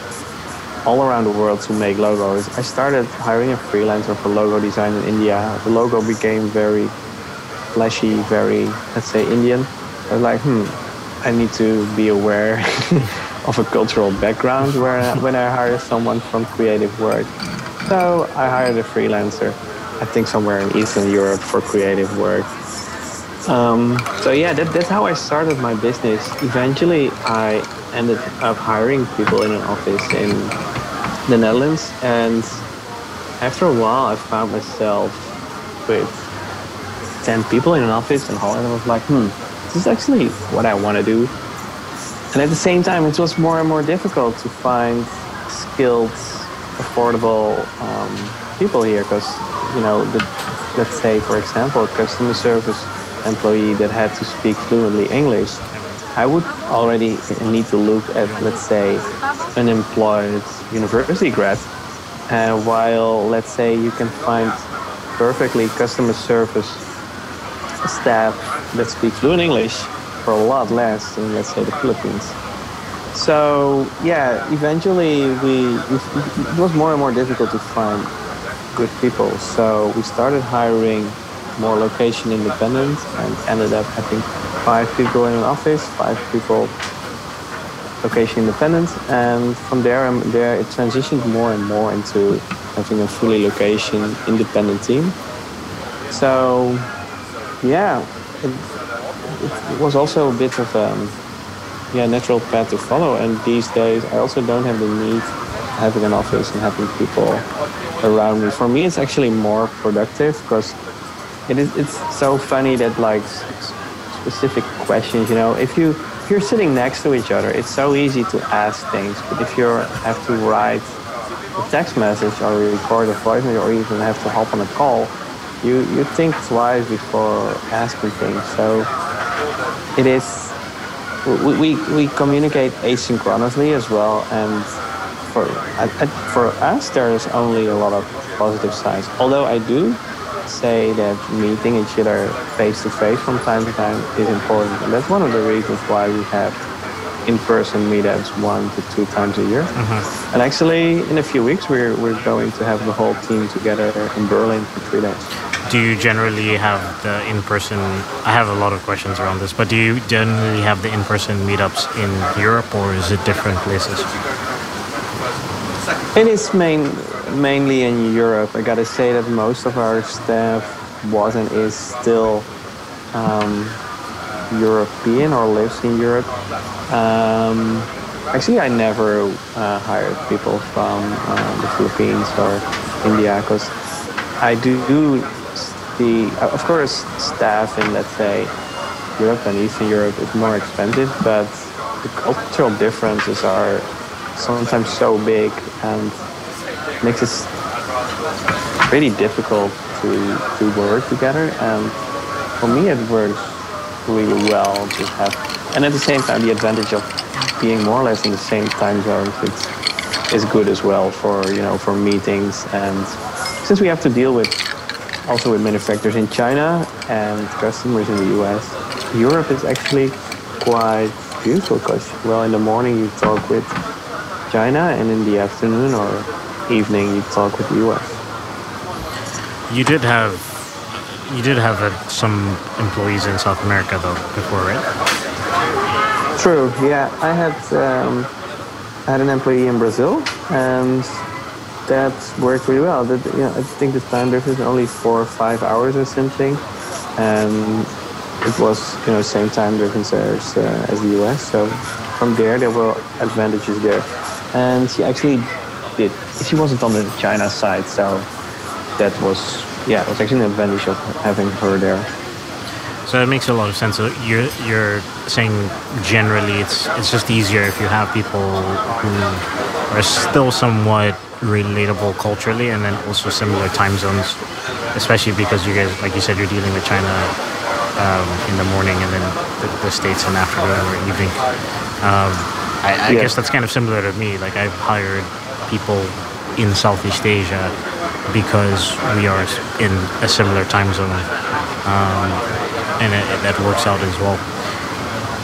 all around the world to make logos. I started hiring a freelancer for logo design in India. The logo became very flashy, very let's say Indian. I was like, hmm, I need to be aware [LAUGHS] of a cultural background where when I hire someone from creative work. So I hired a freelancer, I think somewhere in Eastern Europe for creative work. Um, so yeah, that, that's how I started my business. Eventually, I ended up hiring people in an office in the Netherlands, and after a while, I found myself with ten people in an office in Holland. I was like, hmm, this is actually what I want to do. And at the same time, it was more and more difficult to find skilled, affordable um, people here because, you know, the, let's say, for example, customer service employee that had to speak fluently English, I would already need to look at, let's say, an unemployed university grad. Uh, while, let's say, you can find perfectly customer service staff that speak fluent English for a lot less in, let's say, the Philippines. So yeah, eventually we, it was more and more difficult to find good people. So we started hiring more location independent and ended up having five people in an office, five people location independent, and from there, um, there it transitioned more and more into having a fully location independent team. So yeah, it, it was also a bit of a um, yeah natural path to follow. And these days, I also don't have the need having an office and having people around me. For me, it's actually more productive because it is it's so funny that like specific questions. You know, if you if you're sitting next to each other, it's so easy to ask things. But if you have to write a text message or record a voice message or even have to hop on a call, you you think twice before asking things. So it is. We, we, we communicate asynchronously as well, and for for us, there's only a lot of positive sides. Although I do say that meeting each other face to face from time to time is important. And that's one of the reasons why we have in-person meetups one to two times a year. Mm-hmm. And actually, in a few weeks, we're, we're going to have the whole team together in Berlin for three days. Do you generally have the in-person? I have a lot of questions around this, but do you generally have the in-person meetups in Europe, or is it different places? In It is main mainly in Europe. I gotta say that most of our staff was and is still um, European or lives in Europe. Um, actually, I never uh, hired people from uh, the Philippines or India because I do the, of course, staff in let's say Europe and Eastern Europe is more expensive, but the cultural differences are sometimes so big and makes it pretty difficult to, to work together. And for me, it works really well to have, and at the same time, the advantage of being more or less in the same time zones it's, is good as well for you know for meetings. And since we have to deal with also with manufacturers in China and customers in the U.S., Europe is actually quite beautiful because well in the morning you talk with China and in the afternoon or evening you talk with the US. You did have you did have uh, some employees in South America though before, right? True. Yeah, I had um, I had an employee in Brazil, and that worked really well. That, you know, I think the time difference is only four or five hours or something, and it was you know same time difference as, uh, as the US. So from there, there were advantages there, and she actually did. She wasn't on the China side, so that was yeah, it was actually an advantage of having her there. So it makes a lot of sense. So you're you're saying generally it's it's just easier if you have people who are still somewhat relatable culturally and then also similar time zones, especially because you guys, like you said, you're dealing with China um, in the morning and then the, the states in the afternoon or evening. Um, I, I yeah. guess that's kind of similar to me. Like I've hired people in Southeast Asia because we are in a similar time zone, um, and it, that works out as well.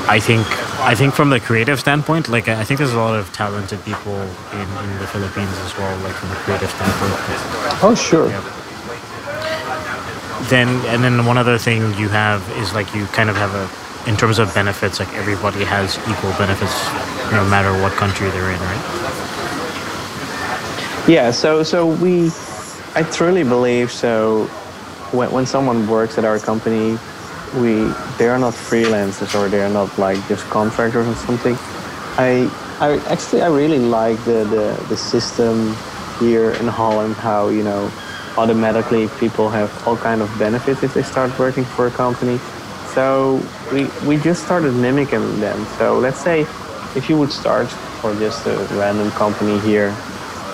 I think I think from the creative standpoint, like I think there's a lot of talented people in, in the Philippines as well, like from the creative standpoint. Oh sure. Yeah. Then and then one other thing you have is like you kind of have a in terms of benefits, like everybody has equal benefits no matter what country they're in, right? Yeah, so so we, I truly believe so. When when someone works at our company, we they are not freelancers or they are not like just contractors or something. I I actually I really like the the, the system here in Holland. How you know automatically people have all kind of benefits if they start working for a company. So we we just started mimicking them. So let's say if you would start for just a random company here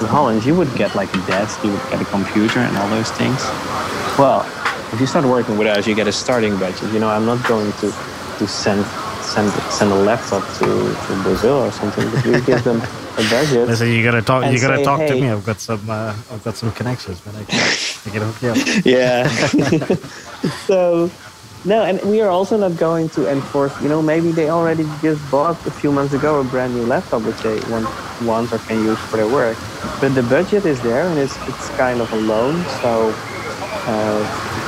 in Holland, you would get like a desk, you would get a computer and all those things. Well, if you start working with us, you get a starting budget. You know, I'm not going to, to send send send a laptop to, to Brazil or something. But we give them a budget. Listen, you gotta talk. You gotta say, talk hey, to me. I've got some. Uh, I've got some connections, man. I can, I can hook you up. [LAUGHS] Yeah. [LAUGHS] so no, and we are also not going to enforce. You know, maybe they already just bought a few months ago a brand new laptop which they want, want or can use for their work. But the budget is there, and it's it's kind of a loan, so uh,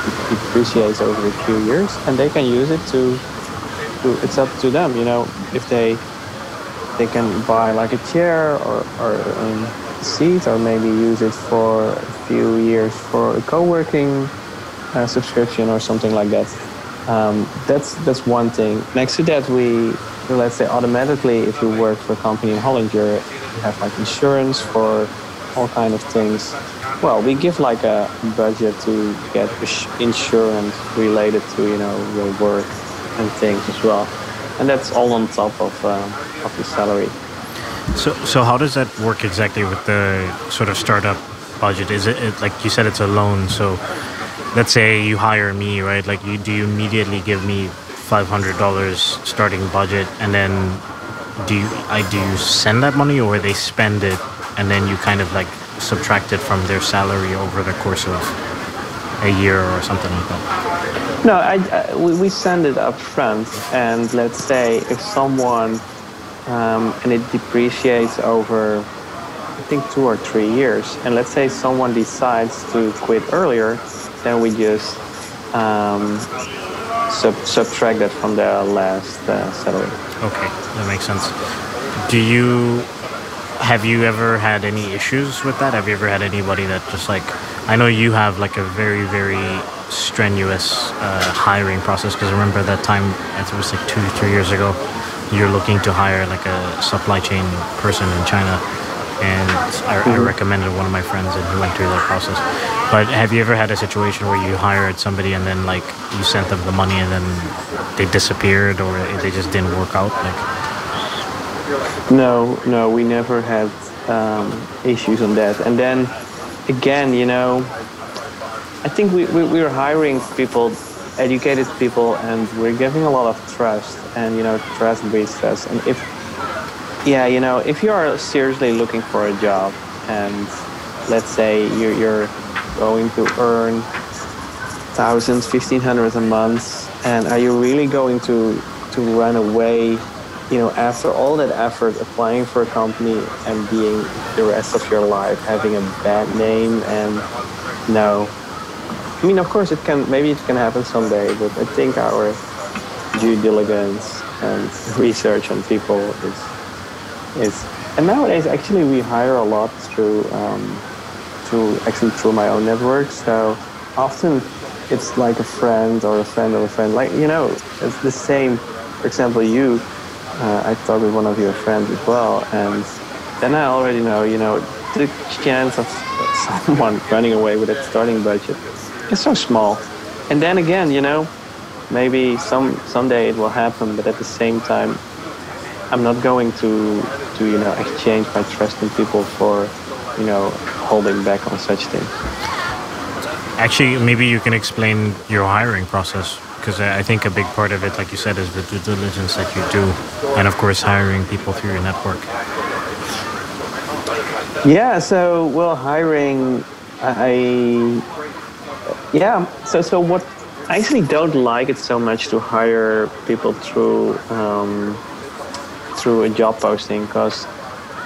it depreciates over a few years, and they can use it to. to it's up to them, you know, if they they can buy like a chair or or um, a seat, or maybe use it for a few years for a co-working uh, subscription or something like that. Um, that's that's one thing. Next to that, we let's say automatically, if you work for a company in Holland, you have like insurance for all kind of things. Well, we give like a budget to get insurance related to you know your work, and things as well, and that's all on top of uh, of the salary. So, so how does that work exactly with the sort of startup budget? Is it, it like you said, it's a loan? So, let's say you hire me, right? Like, you do you immediately give me five hundred dollars starting budget, and then do you I do you send that money, or they spend it, and then you kind of like subtract it from their salary over the course of a year or something like that? No, I, I, we, send it up front, and let's say if someone um, and it depreciates over, I think two or three years, and let's say someone decides to quit earlier, then we just um, sub- subtract that from the last uh, salary. Okay, that makes sense. Do you have you ever had any issues with that? Have you ever had anybody that just like I know you have like a very very strenuous uh, hiring process because I remember that time it was like two three years ago you're looking to hire like a supply chain person in China and I, I recommended one of my friends and he went through that process. But have you ever had a situation where you hired somebody and then like you sent them the money and then they disappeared or they just didn't work out? Like No, no, we never had um, issues on that. And then again, you know, I think we, we, we were hiring people, educated people, and we're giving a lot of trust. And, you know, trust breeds trust. And if, yeah, you know, if you are seriously looking for a job and let's say you're, you're going to earn thousands, fifteen hundreds a month, and are you really going to to run away, you know, after all that effort applying for a company and being the rest of your life having a bad name and no. I mean, of course, it can maybe it can happen someday, but I think our due diligence and [LAUGHS] research on people is is and nowadays actually we hire a lot through um, actually through my own network. So often it's like a friend or a friend of a friend. Like you know, it's the same. For example, you, uh, I talked with one of your friends as well, and then I already know. You know, the chance of [LAUGHS] someone running away with a starting budget is so small. And then again, you know, maybe some someday it will happen, but at the same time, I'm not going to to you know exchange my trust in people for you know holding back on such things. Actually, maybe you can explain your hiring process because I think a big part of it, like you said, is the due diligence that you do, and of course, hiring people through your network. Yeah, so well, hiring, I, yeah, so so what I actually don't like it so much to hire people through um, through a job posting because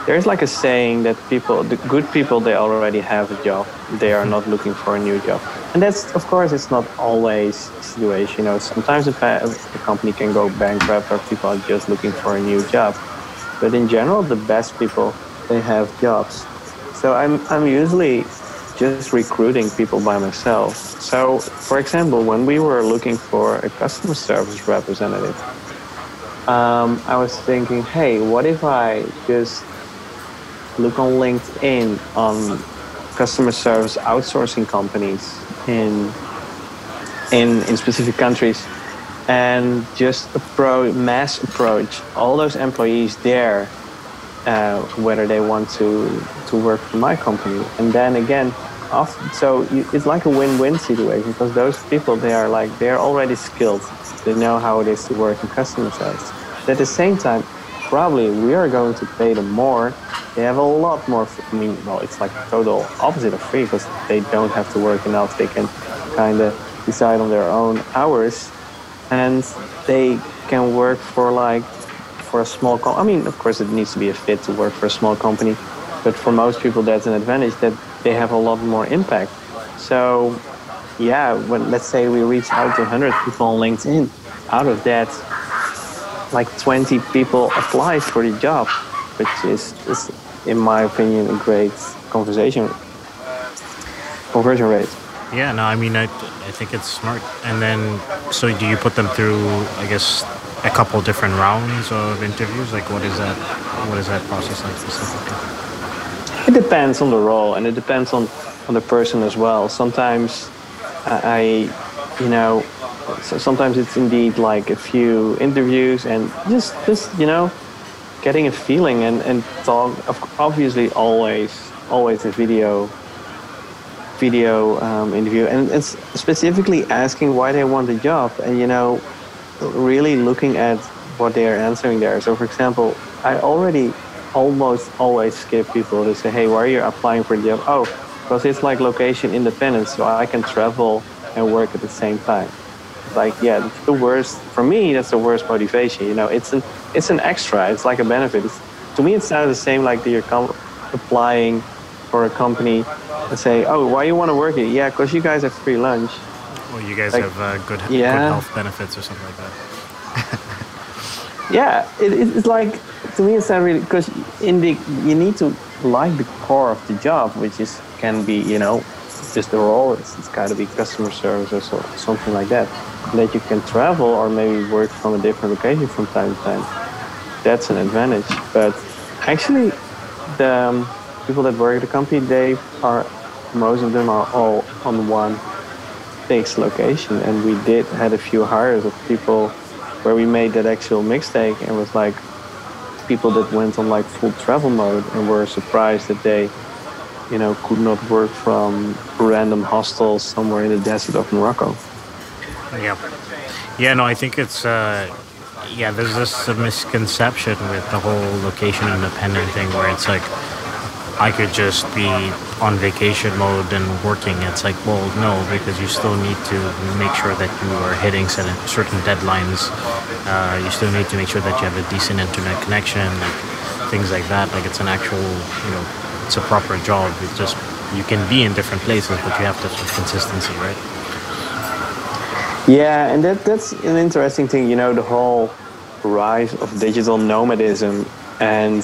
there's like a saying that people, the good people, they already have a job. They are not looking for a new job, and that's of course it's not always the situation. You know, sometimes a, a company can go bankrupt or people are just looking for a new job, but in general, the best people they have jobs. So I'm I'm usually just recruiting people by myself. So, for example, when we were looking for a customer service representative, um, I was thinking, hey, what if I just look on LinkedIn on customer service outsourcing companies in in in specific countries and just approach mass approach all those employees there uh, whether they want to to work for my company. And then again so you, it's like a win-win situation because those people they are like they're already skilled. They know how it is to work in customer service at the same time probably we are going to pay them more they have a lot more i mean well it's like total opposite of free because they don't have to work enough they can kind of decide on their own hours and they can work for like for a small com- I mean, of course, it needs to be a fit to work for a small company, but for most people, that's an advantage that they have a lot more impact. So, yeah, when let's say we reach out to 100 people on LinkedIn, out of that, like 20 people apply for the job, which is, is in my opinion, a great conversation conversion rate. Yeah, no, I mean, I, I think it's smart. And then, so do you put them through, I guess, a couple different rounds of interviews? Like, what is that? What is that process like specifically? It depends on the role, and it depends on on the person as well. Sometimes I, I you know, so sometimes it's indeed like a few interviews and just just you know getting a feeling and and talk. Obviously always always a video video um, interview. And, specifically asking why they want the job and you know really looking at what they are answering there. So for example i already almost always skip people to say hey why are you applying for the job? Oh because it's like location independent so i can travel and work at the same time like yeah that's the worst for me that's the worst motivation you know it's an it's an extra it's like a benefit. It's, to me it's not the same like you're com- applying for a company and say oh why you want to work here? Yeah because you guys have free lunch. Well you guys like, have uh, good, yeah. good health benefits or something like that. Yeah it, it's like to me it's not really because in the you need to like the core of the job which is can be you know just the role it's, it's got to be customer service or so, something like that that you can travel or maybe work from a different location from time to time. That's an advantage but actually the um, people that work at the company they are most of them are all on one fixed location and we did had a few hires of people where we made that actual mistake and was like people that went on like full travel mode and were surprised that they you know could not work from random hostels somewhere in the desert of Morocco. Yeah, yeah. No, I think it's uh, yeah. There's this a misconception with the whole location independent thing where it's like I could just be on vacation mode and working. It's like, well, no, because you still need to make sure that you are hitting certain deadlines. Uh, you still need to make sure that you have a decent internet connection and things like that. Like it's an actual, you know, it's a proper job. It's just you can be in different places, but you have to have consistency, right? Yeah, and that that's an interesting thing. You know, the whole rise of digital nomadism, and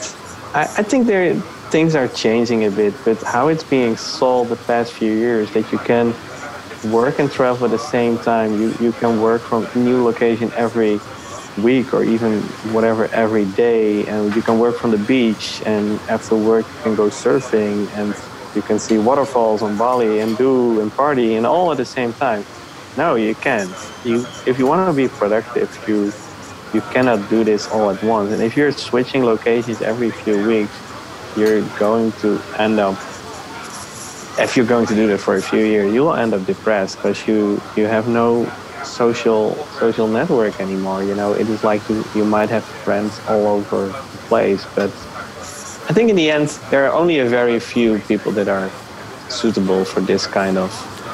I, I think there things are changing a bit, but how it's being sold the past few years that you can work and travel at the same time. You, you can work from new location every week or even whatever every day and you can work from the beach and after work you can go surfing and you can see waterfalls on Bali and do and party and all at the same time. No, you can't. You if you want to be productive, you you cannot do this all at once. And if you're switching locations every few weeks, you're going to end up if you're going to do that for a few years you will end up depressed because you you have no social social network anymore you know it is like you, you might have friends all over the place but i think in the end there are only a very few people that are suitable for this kind of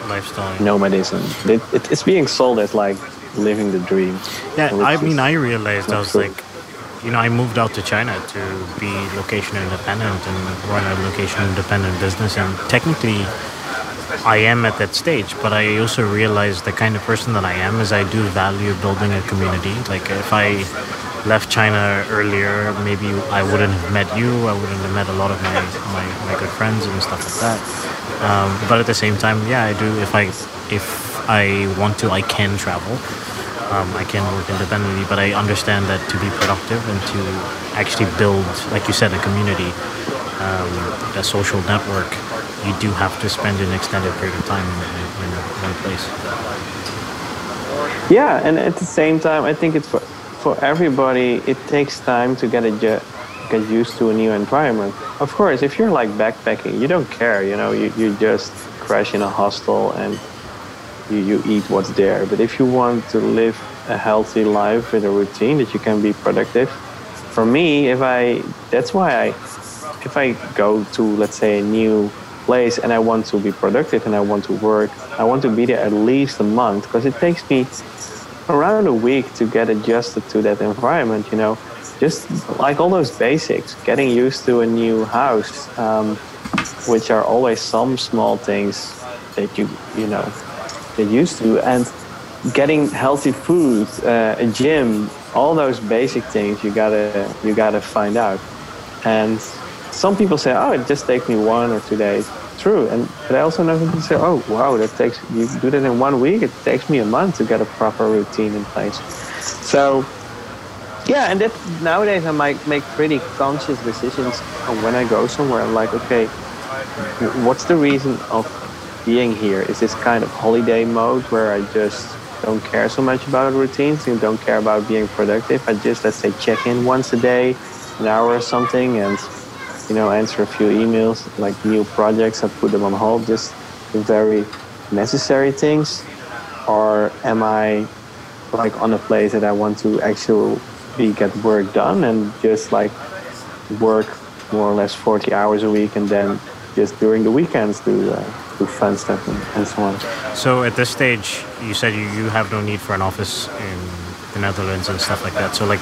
lifestyle nomadism it, it, it's being sold as like living the dream yeah i mean i realized i was true. like you know, I moved out to China to be location independent and run a location independent business. And technically, I am at that stage, but I also realize the kind of person that I am is I do value building a community. Like if I left China earlier, maybe I wouldn't have met you. I wouldn't have met a lot of my, my, my good friends and stuff like that. Um, but at the same time, yeah, I do. If I if I want to, I can travel um, I can work independently, but I understand that to be productive and to actually build, like you said, a community, um, a social network, you do have to spend an extended period of time in, in, one place. Yeah, and at the same time, I think it's for, for everybody, it takes time to get a get used to a new environment. Of course, if you're like backpacking, you don't care, you know, you, you just crash in a hostel and you, you eat what's there. But if you want to live a healthy life with a routine that you can be productive, for me, if I that's why I if I go to let's say a new place and I want to be productive and I want to work, I want to be there at least a month because it takes me around a week to get adjusted to that environment. You know, just like all those basics, getting used to a new house, um, which are always some small things that you you know they used to, and getting healthy food, uh, a gym, all those basic things you gotta you gotta find out. And some people say, oh, it just takes me one or two days. True, and but I also know people say, oh, wow, that takes you do that in one week. It takes me a month to get a proper routine in place. So yeah, and that nowadays I might make pretty conscious decisions when I go somewhere. I'm like, okay, what's the reason of being here? Is this kind of holiday mode where I just don't care so much about routines and don't care about being productive. I just let's say check in once a day, an hour or something, and you know answer a few emails like new projects. I put them on hold. Just very necessary things, or am I like on a place that I want to actually be get work done and just like work more or less 40 hours a week and then just during the weekends do uh, do fun stuff and, and, so on. So at this stage, you said you, you have no need for an office in the Netherlands and stuff like that. So like,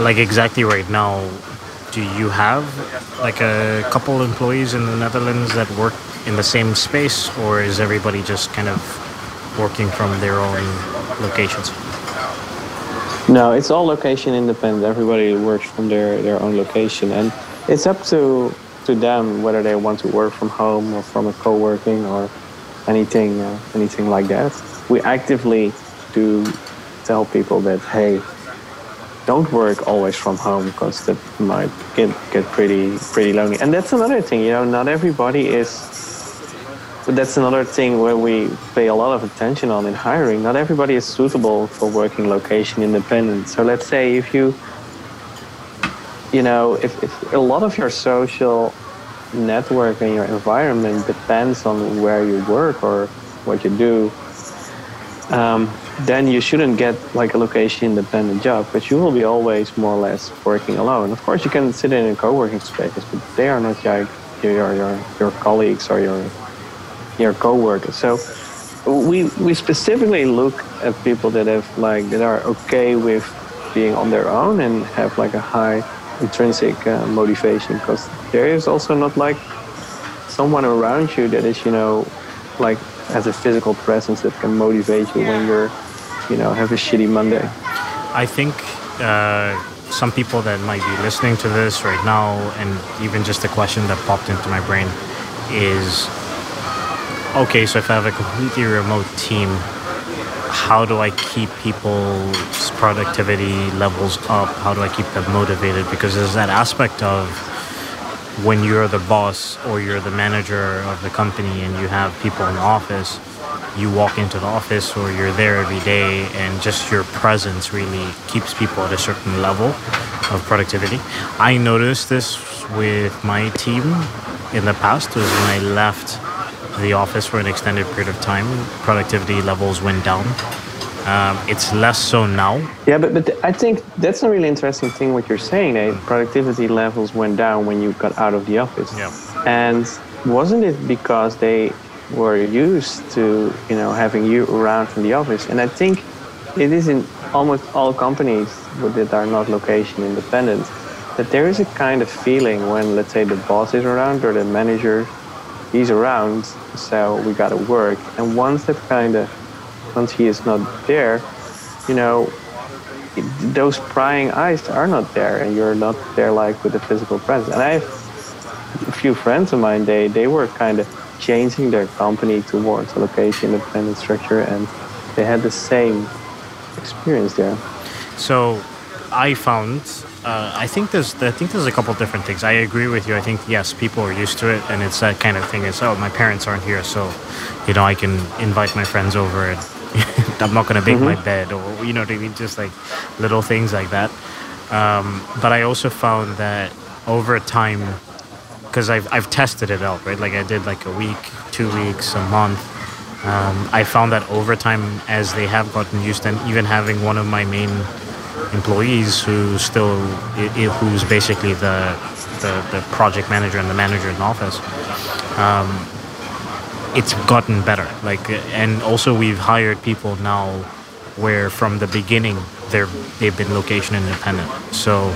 like exactly right now, do you have like a couple employees in the Netherlands that work in the same space, or is everybody just kind of working from their own locations? No, it's all location independent. Everybody works from their, their own location, and it's up to to them whether they want to work from home or from a co-working or anything uh, anything like that. We actively do tell people that hey, don't work always from home because that might get get pretty pretty lonely. And that's another thing, you know, not everybody is that's another thing where we pay a lot of attention on in hiring. Not everybody is suitable for working location independent. So let's say if you, you know, if, if a lot of your social network and your environment depends on where you work or what you do, um, then you shouldn't get like a location independent job, but you will be always more or less working alone. Of course, you can sit in a co-working space, but they are not like your your your colleagues or your your coworkers. So we we specifically look at people that have like that are okay with being on their own and have like a high intrinsic uh, motivation because there is also not like someone around you that is you know like has a physical presence that can motivate you when you're you know have a shitty Monday. I think. Uh some people that might be listening to this right now, and even just a question that popped into my brain is okay, so if I have a completely remote team, how do I keep people's productivity levels up? How do I keep them motivated? Because there's that aspect of when you're the boss or you're the manager of the company and you have people in the office, you walk into the office or you're there every day and just your presence really keeps people at a certain level of productivity. I noticed this with my team in the past was when I left the office for an extended period of time, productivity levels went down. Um, it's less so now. Yeah, but, but I think that's a really interesting thing what you're saying. Eh? Productivity levels went down when you got out of the office. Yeah. And wasn't it because they were used to you know having you around in the office? And I think it is in almost all companies that are not location independent that there is a kind of feeling when let's say the boss is around or the manager he's around, so we gotta work. And once that kind of, once he is not there, you know, those prying eyes are not there, and you're not there like with the physical presence. And I have a few friends of mine, they they were kind of changing their company towards a location independent structure, and they had the same experience there. So, I found uh, I think there's I think there's a couple different things. I agree with you. I think yes, people are used to it, and it's that kind of thing. It's oh, my parents aren't here, so you know I can invite my friends over, and [LAUGHS] I'm not gonna make mm-hmm. my bed, or you know what I mean, just like little things like that. Um, but I also found that over time, because I've I've tested it out, right? Like I did like a week, two weeks, a month. Um, I found that over time, as they have gotten used, and even having one of my main employees who still who's basically the, the, the project manager and the manager in the office. Um, it's gotten better. Like, and also we've hired people now where from the beginning they're they've been location independent. So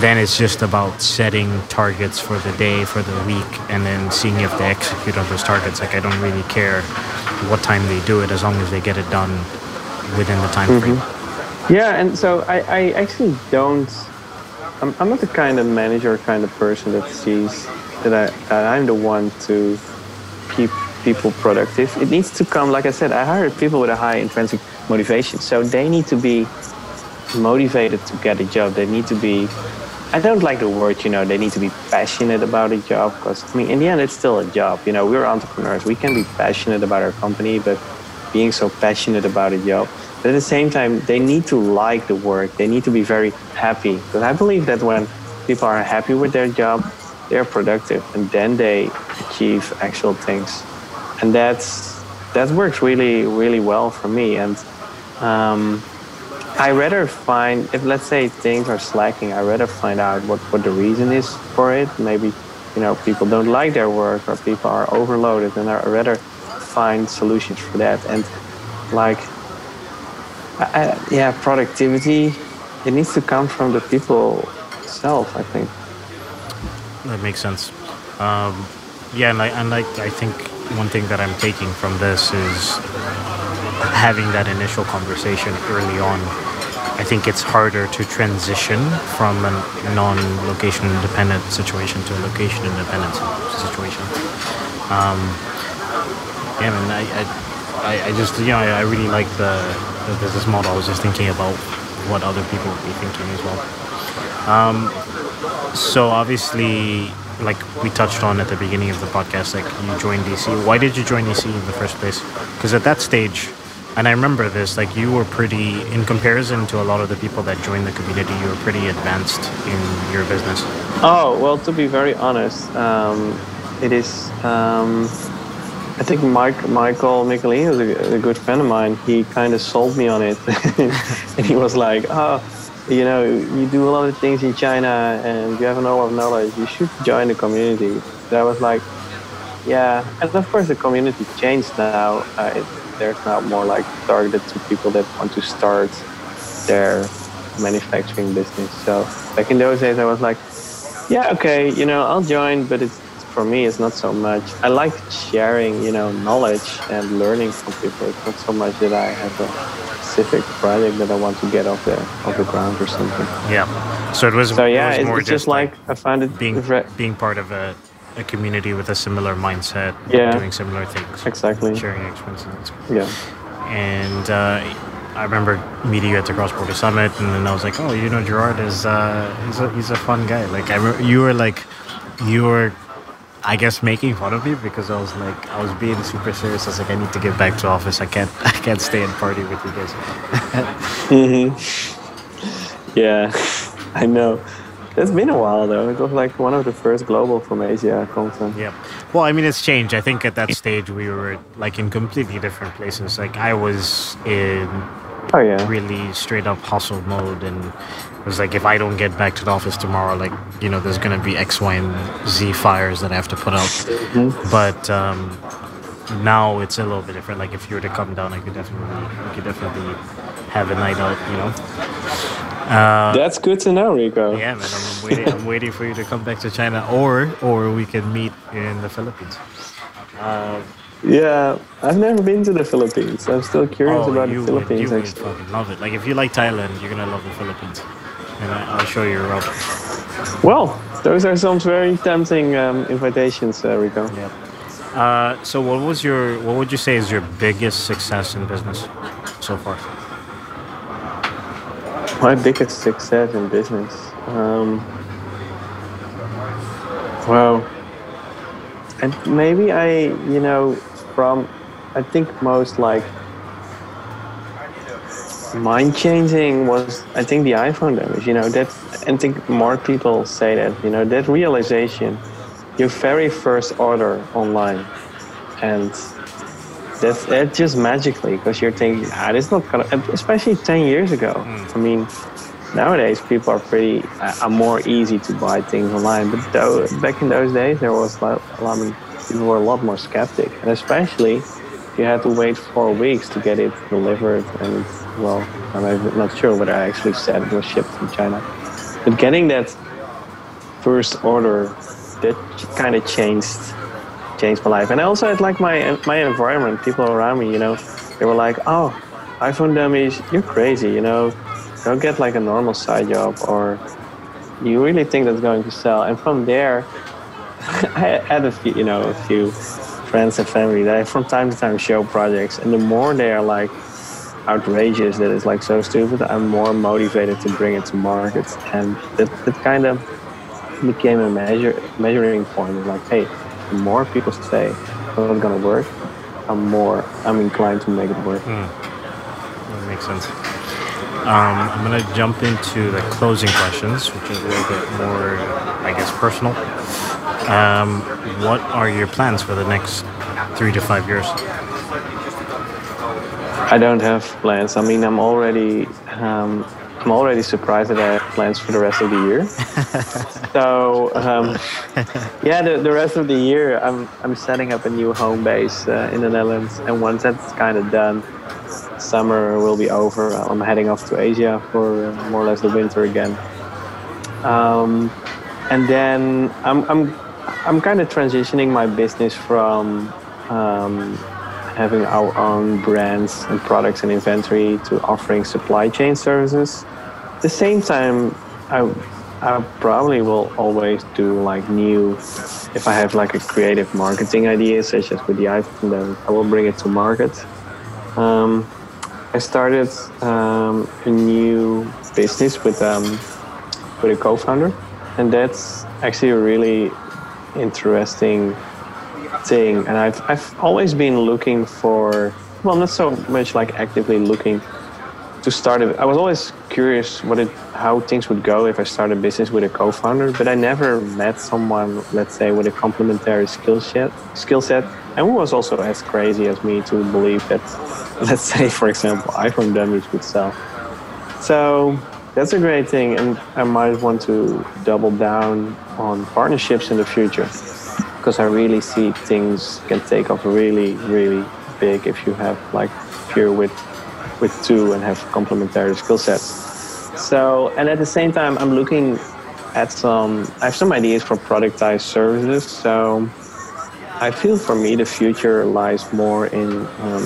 then it's just about setting targets for the day, for the week, and then seeing if they execute on those targets. Like I don't really care what time they do it as long as they get it done within the time mm-hmm. frame. Yeah, and so I, I actually don't. I'm, I'm not the kind of manager kind of person that sees that I that I'm the one to keep people productive. It needs to come, like I said, I hired people with a high intrinsic motivation, so they need to be motivated to get a job. They need to be. I don't like the word, you know, they need to be passionate about a job because, I mean, in the end, it's still a job. You know, we're entrepreneurs. We can be passionate about our company, but being so passionate about a job. But at the same time, they need to like the work. They need to be very happy. Because I believe that when people are happy with their job, they're productive, and then they achieve actual things. And that's that works really, really well for me. And um, I rather find if let's say things are slacking, I rather find out what, what the reason is for it. Maybe you know people don't like their work or people are overloaded, and I rather find solutions for that. And like, I, yeah, productivity, it needs to come from the people self. I think. That makes sense. Um, yeah, and like, and like I think one thing that I'm taking from this is having that initial conversation early on. I think it's harder to transition from a non-location independent situation to a location independent situation. Um, yeah, man, I, I, I just you know I, I really like the, the business model. I was just thinking about what other people would be thinking as well. Um, so obviously, like we touched on at the beginning of the podcast, like you joined DC. Why did you join DC in the first place? Because at that stage, and I remember this, like you were pretty, in comparison to a lot of the people that joined the community, you were pretty advanced in your business. Oh well, to be very honest, um, it is. Um, I think Mike, Michael Michelini is a, a good friend of mine. He kind of sold me on it, [LAUGHS] and he was like, "Oh, you know, you do a lot of things in China, and you have a lot of knowledge. You should join the community." I was like, "Yeah," and of course the community changed now. Uh, it, there's not more like targeted to people that want to start their manufacturing business. So back in those days, I was like, "Yeah, okay, you know, I'll join," but it's for me it's not so much i like sharing you know knowledge and learning from people it's not so much that i have a specific project that i want to get off the off the ground or something Yeah. So it was. so it yeah was it's, more it's just like i found it being re- being part of a, a community with a similar mindset, Yeah. doing similar things, exactly sharing experiences. yeah And uh, I remember meeting you at the Cross Border Summit, and then I was like, "Oh, you know, Gerard is uh, he's a he's a fun guy." Like I, re- you were like, you were, I guess, making fun of me because I was like, I was being super serious. I was like, I need to get back to office. I can't, [LAUGHS] I can't stay and party with you guys. Mhm. yeah [LAUGHS] i know it's been a while though it was like one of the first global from asia conference Yeah. Well, I mean, it's changed. I think at that stage we were like in completely different places. Like I was in oh yeah really straight up hustle mode and it was like if I don't get back to the office tomorrow, like you know, there's gonna be X, Y, and Z fires that I have to put out. But um, now it's a little bit different. Like if you were to come down, I could definitely, we could definitely have a night out. You know. Uh, that's good to know rico yeah, man. I'm waiting. I'm waiting for you to come back to China, or or we can meet in the Philippines. Um, Yeah, I've never been to the Philippines. I'm still curious oh, about the would, Philippines. you would fucking love it. Like if you like Thailand, you're gonna love the Philippines, and I, I'll show you around. Well, those are some very tempting um, invitations, uh, Rico. Yeah. Uh, so what was your what would you say is your biggest success in business so far? My biggest success in business. Um, well, and maybe I, you know, from I think most like mind changing was I think the iPhone dummies. You know that I think more people say that. You know that realization, your very first order online, and that's it just magically because you're thinking, ah, this not gonna. Especially ten years ago. I mean, nowadays people are pretty uh, are more easy to buy things online. But though, back in those days, there was like, lot, people were a lot more skeptic, and especially you had to wait four weeks to get it delivered. And well, I'm not sure whether I actually said it was shipped from China, but getting that first order that kind of changed changed my life. And I also had like my my environment, people around me, you know, they were like, "Oh, iPhone dummies, you're crazy, you know, go get like a normal side job, or you really think that's going to sell?" And from there, [LAUGHS] I had a few, you know, a few friends and family that I from time to time show projects, and the more they are like outrageous that it's like so stupid, I'm more motivated to bring it to market, and that kind of became a measure measuring point. Like, hey, the more people say it's not gonna work, I'm more I'm inclined to make it work. That makes sense. Um, I'm going to jump into the closing questions, which is a little bit more, I guess, personal. Um, what are your plans for the next three to five years? I don't have plans. I mean, I'm already um, I'm already surprised that I have plans for the rest of the year. [LAUGHS] so um, yeah, the, the rest of the year, I'm I'm setting up a new home base uh, in the Netherlands, and once that's kind of done, summer will be over. I'm heading off to Asia for uh, more or less the winter again. Um, and then I'm I'm I'm kind of transitioning my business from um, having our own brands and products and inventory to offering supply chain services. At the same time, I, I probably will always do like new, if I have like a creative marketing idea, such as with the iPhone, then I will bring it to market. Um, I started um, a new business with um, with a co-founder, and that's actually a really interesting thing. And I've I've always been looking for well, not so much like actively looking to start it. I was always curious what it how things would go if I started a business with a co-founder, but I never met someone, let's say, with a complementary skill set skill set and who was also as crazy as me to believe that [LAUGHS] let's say for example iPhone dummies would sell. So that's a great thing and I might want to double down on partnerships in the future because I really see things can take off really, really big if you have like pure with with two and have complementary skill sets. So and at the same time I'm looking at some I have some ideas for productized services. So I feel for me the future lies more in um,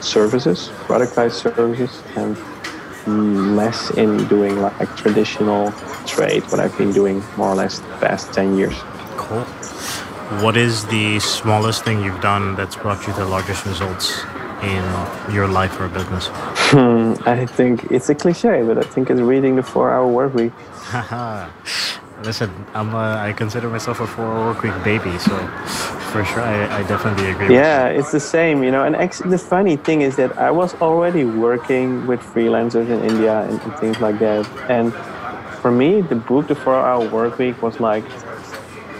services, productized services, and less in doing like traditional trade, what I've been doing more or less the past 10 years. Cool. What is the smallest thing you've done that's brought you the largest results in your life or business? Hmm, I think it's a cliche, but I think it's reading the four-hour work week. [LAUGHS] Listen, I'm a, I consider myself a four-hour work week baby, so for sure, I, I definitely agree. Yeah, it's the same, you know. And actually, the funny thing is that I was already working with freelancers in India and, and things like that. And for me, the book, The Four Hour Work Week, was like,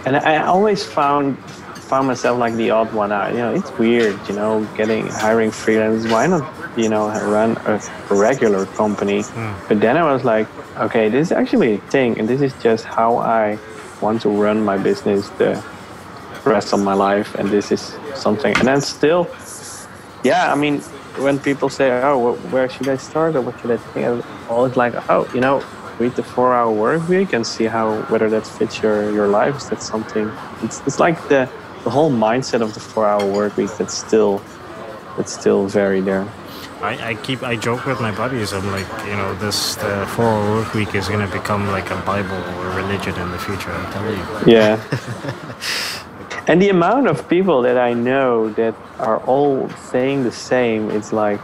and I always found found myself like the odd one out. You know, it's weird, you know, getting hiring freelancers. Why not, you know, run a regular company? Hmm. But then I was like, okay, this is actually a thing, and this is just how I want to run my business the rest of my life, and this is something. And then still, yeah, I mean, when people say, oh, where should I start or what should I think? I'm always like, oh, you know, read the four-hour work week and see how whether that fits your your life. Is that something? It's it's like the the whole mindset of the four-hour work week that's still that's still very there. I, I keep I joke with my buddies. I'm like, you know, this the four hour work week is gonna become like a Bible or religion in the future. I'm telling you. Yeah. and the amount of people that I know that are all saying the same, it's like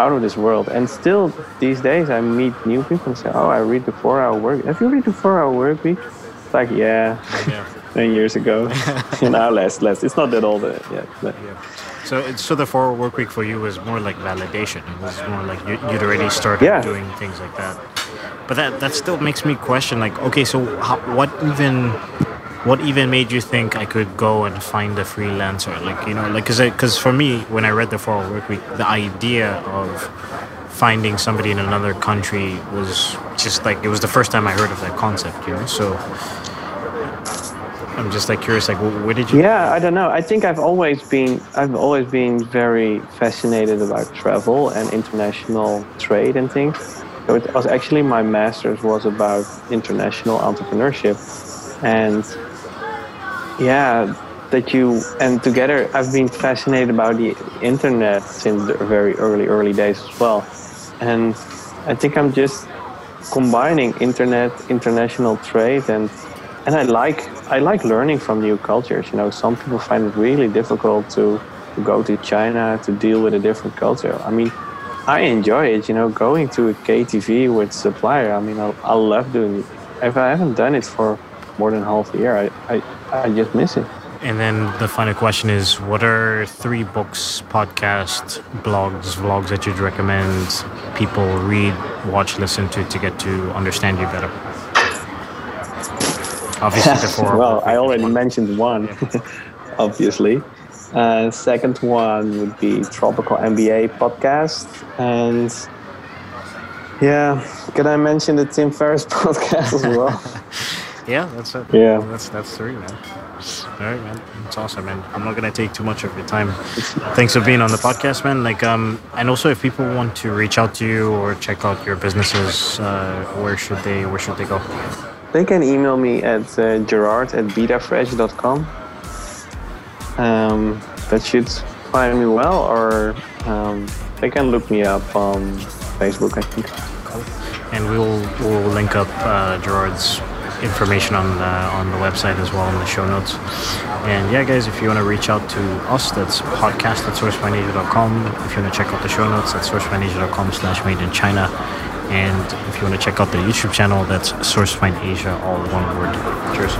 out of this world. And still these days I meet new people and say, Oh, I read the four hour work. Have you read the four hour work week? It's like, yeah, Yeah. [LAUGHS] ten years ago. [LAUGHS] now less, less. It's not that old uh, yet. But So so the four hour work week for you was more like validation. It was more like you, you'd already started Yeah. doing things like that. But that that still makes me question like, okay, so how, what even what even made you think I could go and find a freelancer? Like you know, like because because for me, when I read the four hour work week, the idea of finding somebody in another country was just like it was the first time I heard of that concept. You know, so I'm just like curious, like wh- where did you? Yeah, I don't know. I think I've always been I've always been very fascinated about travel and international trade and things. So it was actually my master's was about international entrepreneurship, and yeah, that you and together I've been fascinated about the internet since the very early early days as well, and I think I'm just combining internet, international trade, and and I like I like learning from new cultures. You know, some people find it really difficult to, go to China to deal with a different culture. I mean, I enjoy it. You know, going to a KTV with supplier. I mean, I, I love doing. it. If I haven't done it for more than half a year, I, I, I just miss it. and then the final question is: What are three books, podcasts, blogs, vlogs that you'd recommend people read, watch, listen to to get to understand you better? Obviously, the four. [LAUGHS] well, I already mentioned one, [LAUGHS] obviously. Uh, second one would be Tropical MBA podcast, and yeah, can I mention the Tim Ferriss [LAUGHS] podcast as well? Yeah, that's it. Yeah, that's that's three, man. All right, man. It's awesome, man. I'm not gonna take too much of your time. Thanks for being on the podcast, man. Like, um, and also if people want to reach out to you or check out your businesses, uh, where should they where should they go? They can email me at uh, gerard at betafresh.com. Um, that should find me well, or um, they can look me up on Facebook, I think. Cool. And we'll we'll link up uh, Gerard's information on the, on the website as well in the show notes. And yeah, guys, if you want to reach out to us, that's podcast at sourcefinasia.com. If you want to check out the show notes, that's sourcefinasia.com slash made in China. And if you want to check out the YouTube channel, that's SourceFind Asia, all one word. Cheers.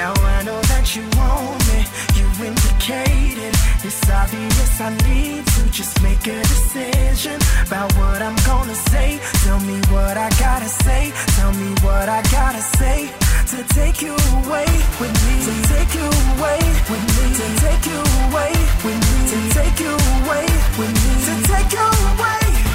Now I know that you want me. You indicated it's obvious I need to just make a decision about what I'm gonna say. Tell me what I gotta say. Tell me what I gotta say to take you away with me. To take you away with me. To take you away with me. To take you away with me. To take you away.